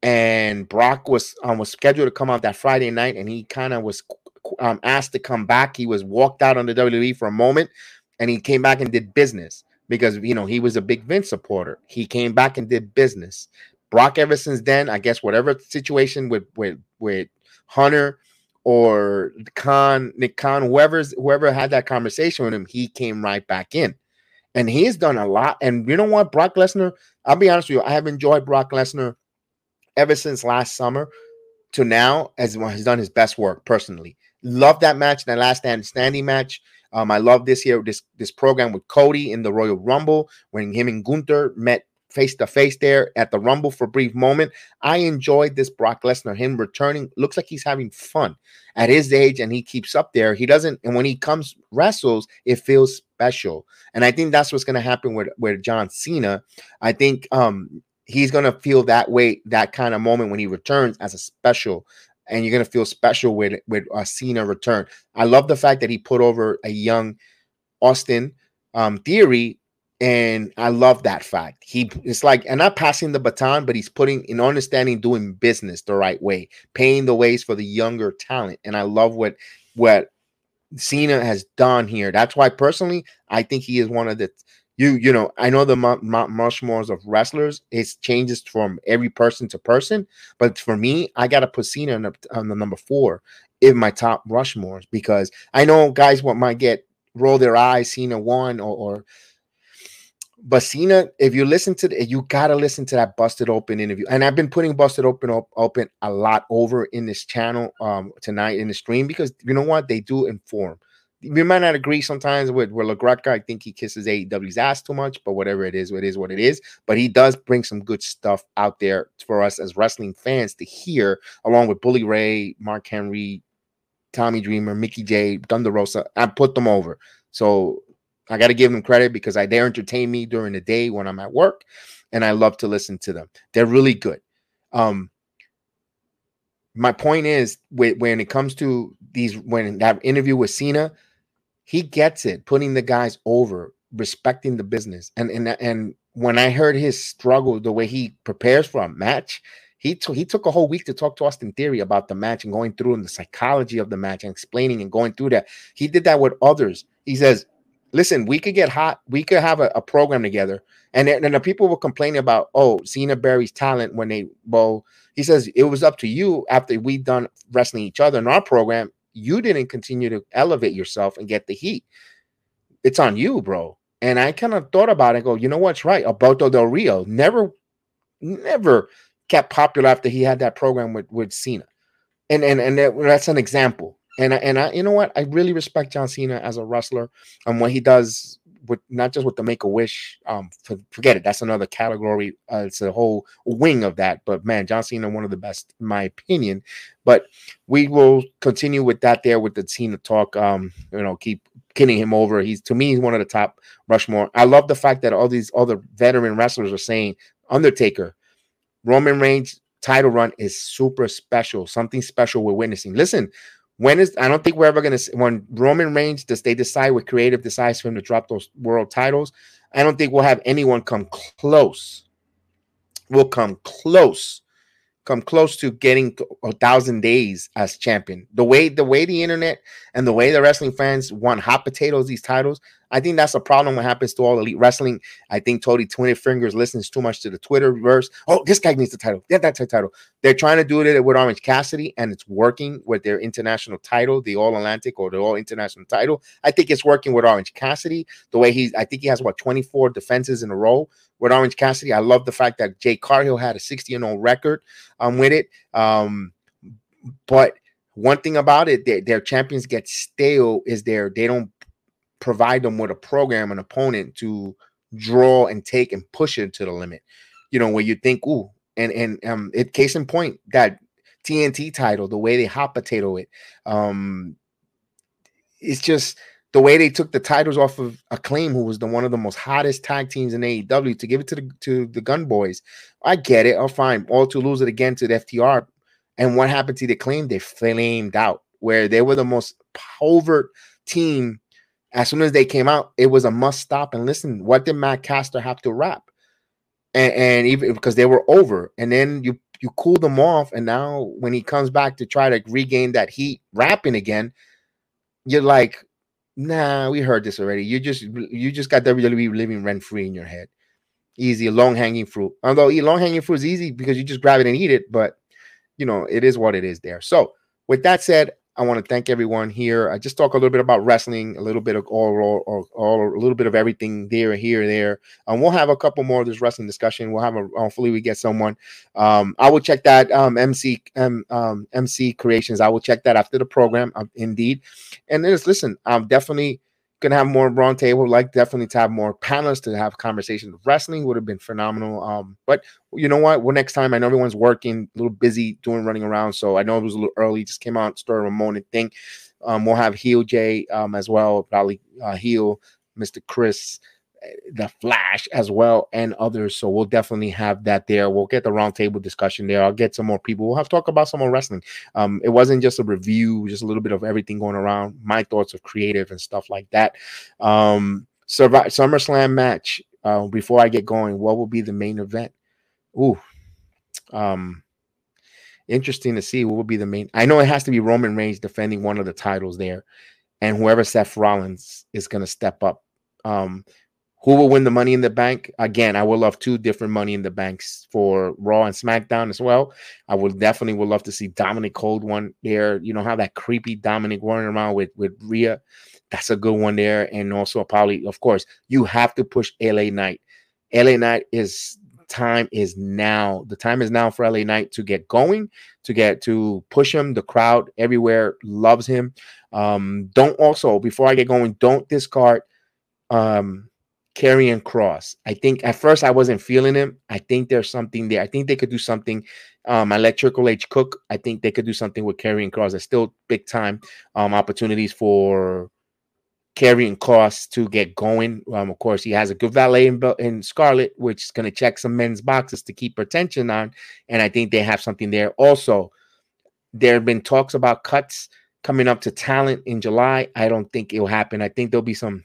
and Brock was um, was scheduled to come out that Friday night, and he kind of was um, asked to come back. He was walked out on the WWE for a moment, and he came back and did business because you know he was a big Vince supporter. He came back and did business. Brock, ever since then, I guess whatever situation with with with Hunter or Khan, Nick Khan, whoever's whoever had that conversation with him, he came right back in. And he has done a lot. And you know what, Brock Lesnar, I'll be honest with you, I have enjoyed Brock Lesnar ever since last summer to now as he's done his best work personally. Love that match, that last stand standing match. Um, I love this here, this this program with Cody in the Royal Rumble when him and Gunther met face to face there at the Rumble for a brief moment. I enjoyed this Brock Lesnar, him returning. Looks like he's having fun at his age and he keeps up there. He doesn't, and when he comes wrestles, it feels special. And I think that's what's going to happen with, with John Cena. I think um he's going to feel that way, that kind of moment when he returns as a special. And you're to feel special with with a Cena return. I love the fact that he put over a young Austin um, Theory and I love that fact. He it's like and not passing the baton, but he's putting in understanding doing business the right way, paying the ways for the younger talent. And I love what what Cena has done here. That's why personally, I think he is one of the you you know I know the Rushmores of wrestlers it changes from every person to person, but for me, I gotta put Cena on the, on the number four in my top Rushmores because I know guys what might get roll their eyes, Cena one or, or but Cena, if you listen to you gotta listen to that Busted Open interview. And I've been putting Busted Open op, Open a lot over in this channel um tonight in the stream because you know what they do inform. We might not agree sometimes with where LaGreca. I think he kisses AEW's ass too much, but whatever it is, it is what it is. But he does bring some good stuff out there for us as wrestling fans to hear, along with Bully Ray, Mark Henry, Tommy Dreamer, Mickey J, Thunder. I put them over. So I got to give them credit because I, they entertain me during the day when I'm at work, and I love to listen to them. They're really good. Um, my point is when it comes to these, when that interview with Cena, he gets it, putting the guys over, respecting the business, and and and when I heard his struggle, the way he prepares for a match, he took he took a whole week to talk to Austin Theory about the match and going through and the psychology of the match and explaining and going through that. He did that with others. He says listen, we could get hot, we could have a, a program together. And and the people were complaining about, oh, Cena buries talent when they well, he says it was up to you after we done wrestling each other in our program. You didn't continue to elevate yourself and get the heat. It's on you, bro. And I kind of thought about it, go, you know what's right? Alberto Del Rio never, never kept popular after he had that program with, with Cena. And and and that, that's an example. And I, and I, you know what? I really respect John Cena as a wrestler and what he does with not just with the Make a Wish. Um, for, forget it. That's another category. Uh, it's a whole wing of that. But man, John Cena, one of the best, in my opinion. But we will continue with that there with the Cena talk. Um, you know, keep kidding him over. He's to me, he's one of the top Rushmore. I love the fact that all these other veteran wrestlers are saying Undertaker, Roman Reigns title run is super special. Something special we're witnessing. Listen, when is I don't think we're ever gonna when Roman Reigns does they decide with creative decides for him to drop those world titles. I don't think we'll have anyone come close. We'll come close, come close to getting a thousand days as champion. The way the way the internet and the way the wrestling fans want hot potatoes these titles, I think that's a problem what happens to all elite wrestling. I think Tony Twenty Fingers listens too much to the Twitterverse. Oh, this guy needs the title. Yeah, that's a title. They're trying to do it with Orange Cassidy, and it's working with their international title, the All Atlantic or the All International title. I think it's working with Orange Cassidy. The way he's, I think he has what 24 defenses in a row with Orange Cassidy. I love the fact that Jade Cargill had a 60 and 0 record um, with it. Um, but one thing about it, their, their champions get stale is their they don't provide them with a program, an opponent to draw and take and push it to the limit. You know, where you think, ooh, and and um, it case in point that TNT title, the way they hot potato it, um, it's just the way they took the titles off of Acclaim, who was the one of the most hottest tag teams in AEW, to give it to the to the Gunn Boys. I get it. I'm fine. All to lose it again to the FTR. And what happened to the Acclaim? They flamed out, where they were the most covert team. As soon as they came out, it was a must stop and listen. What did Max Caster have to rap? And, and even because they were over, and then you you cool them off, and now when he comes back to try to regain that heat, rapping again, you're like, nah, we heard this already. You just you just got WWE living rent free in your head. Easy, long hanging fruit. Although long hanging fruit is easy because you just grab it and eat it, but you know it is what it is there. So with that said, I want to thank everyone here. I just talk a little bit about wrestling, a little bit of all, all, all, a little bit of everything there, here, there. And we'll have a couple more of this wrestling discussion. We'll have a hopefully we get someone. Um, I will check that um, MC um, um MC Creations. I will check that after the program, um, indeed. And then listen, I'm definitely gonna have more roundtable. Like definitely to have more panelists to have conversations. Wrestling would have been phenomenal. Um, but you know what? Well, next time I know everyone's working, a little busy doing running around. So I know it was a little early. Just came out, started a morning thing. Um, we'll have Heel J um as well, probably uh, Heel, Mr. Chris, the Flash as well, and others. So we'll definitely have that there. We'll get the roundtable discussion there. I'll get some more people. We'll have to talk about some more wrestling. Um, it wasn't just a review, just a little bit of everything going around. My thoughts of creative and stuff like that. Um, Survive SummerSlam match. Uh, before I get going, what will be the main event? Ooh, um, interesting to see what will be the main. I know it has to be Roman Reigns defending one of the titles there, and whoever Seth Rollins is going to step up. Um, who will win the money in the bank? Again, I would love two different money in the banks for Raw and SmackDown as well. I would definitely would love to see Dominik Cold one there. You know how that creepy Dominik running around with with Rhea. That's a good one there. And also probably, of course, you have to push LA Knight. LA Knight is time is now. The time is now for LA Knight to get going, to get to push him. The crowd everywhere loves him. Um, don't also, before I get going, don't discard um Karrion Kross. I think at first I wasn't feeling him. I think there's something there. I think they could do something. Um, I let Triple H cook. I think they could do something with Karrion Kross. There's still big time um opportunities for Karrion Kross to get going. Um, of course, he has a good valet in, in Scarlett, which is going to check some men's boxes to keep attention on. And I think they have something there. Also, there have been talks about cuts coming up to talent in July. I don't think it'll happen. I think there'll be some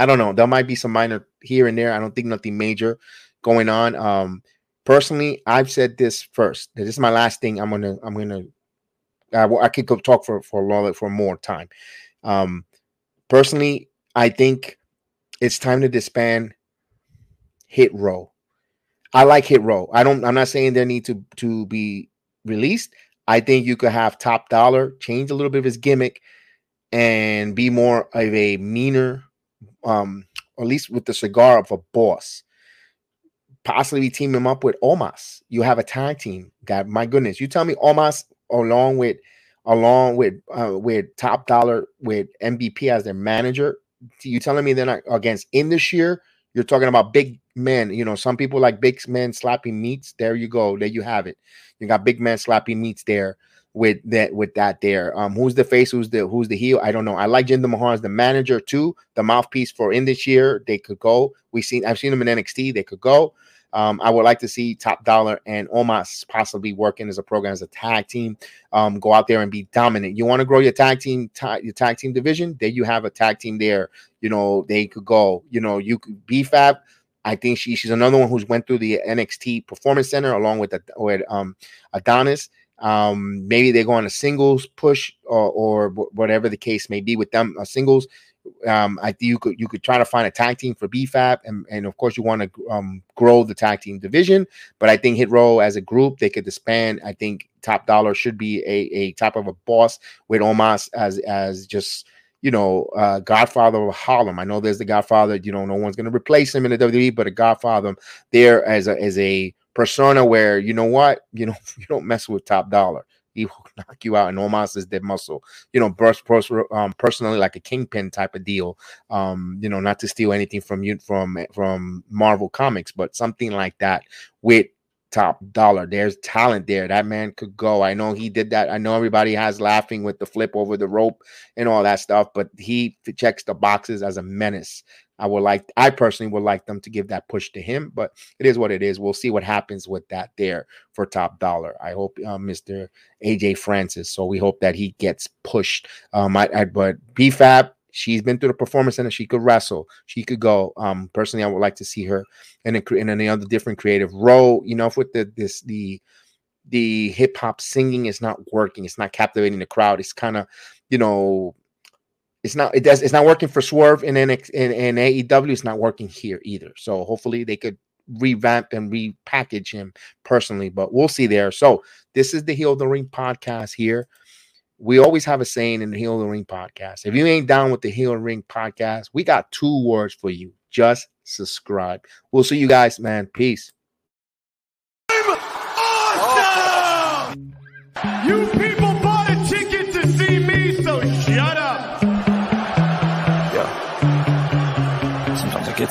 I don't know. There might be some minor here and there. I don't think nothing major going on. Um, personally, I've said this first. This is my last thing. I'm gonna. I'm gonna. Uh, I could go talk for for a long for more time. Um, personally, I think it's time to disband Hit Row. I like Hit Row. I don't. I'm not saying they need to to be released. I think you could have Top Dolla change a little bit of his gimmick and be more of a meaner um, at least with the cigar of a boss. Possibly team him up with Omos. You have a tag team. God, my goodness, you tell me Omos along with along with uh, with Top Dolla with MVP as their manager. You telling me they're not against in this year? You're talking about big men. You know, some people like big men slapping meats. There you go. There you have it. You got big men slapping meats there with that with that there. Um, who's the face? Who's the who's the heel? I don't know. I like Jinder Mahal as the manager too, the mouthpiece for in this year. They could go. We seen I've seen them in NXT. They could go. Um, I would like to see Top Dolla and Omos possibly working as a program as a tag team. Um, go out there and be dominant. You want to grow your tag team, ta- your tag team division. There you have a tag team there. You know they could go. You know you could B-Fab. I think she she's another one who's went through the NXT Performance Center along with the, with um Adonis. Um, maybe they go on a singles push or, or whatever the case may be with them. Uh, singles. Um, I think you could you could try to find a tag team for BFAB, and, and of course you want to um, grow the tag team division. But I think Hit Row as a group they could disband. I think Top Dolla should be a, a type of a boss with Omos as as just you know, uh, Godfather of Harlem. I know there's the Godfather. You know, no one's going to replace him in the WWE, but a Godfather there as a as a persona where you know what? You know you don't mess with Top Dolla. He will knock you out and Omos is dead muscle. You know burst um, personally like a kingpin type of deal um you know not to steal anything from you from from marvel comics but something like that with Top Dolla. There's talent there. That man could go. I know he did that. I know everybody has laughing with the flip over the rope and all that stuff, but he checks the boxes as a menace. I would like, I personally would like them to give that push to him, but it is what it is. We'll see what happens with that there for Top Dolla. I hope uh, Mr. AJ Francis. So we hope that he gets pushed. Um, I, I but BFAB, she's been through the performance center. She could wrestle. She could go. Um, personally, I would like to see her in a, in any other different creative role. You know, if with the this the the hip hop singing is not working, it's not captivating the crowd. It's kind of you know it's not it does it's not working for Swerve in NX in, in AEW. It's not working here either. So hopefully they could revamp and repackage him personally, but we'll see there. So this is the Heel the Ring podcast here. We always have a saying in the Heel the Ring podcast. If you ain't down with the the Ring podcast, we got two words for you. Just subscribe. We'll see you guys, man. Peace. Awesome! You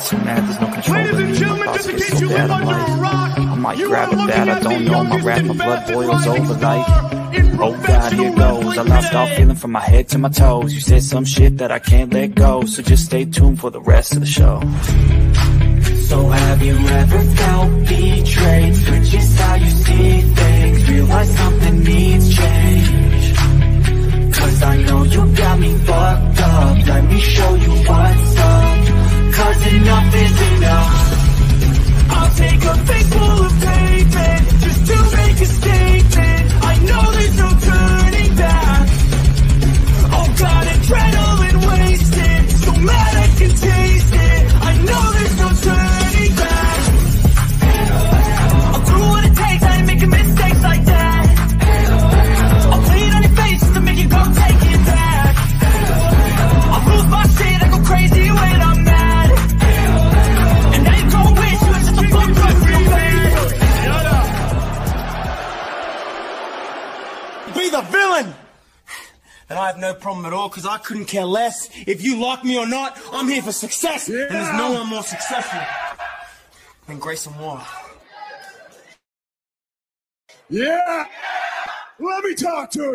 Sometimes get so mad, there's no control. Ladies and me. gentlemen, My just thoughts in get case so you bad, live I'm under like, a rock, I might you grab a bat. I don't know. My youngest rap, my blood boils rising over like. star in Oh God, here goes. I lost all feeling from my head to my toes. You said some shit that I can't let go. So just stay tuned for the rest of the show. So have you ever felt betrayed? Switches how you see things Realize something needs change Cause I know you got me fucked up Let me show you what's up Cause enough is enough. I'll take a face full of pavement And I have no problem at all because I couldn't care less. If you like me or not, I'm here for success. And there's no one more successful than Grayson Waller. Yeah! Let me talk to you.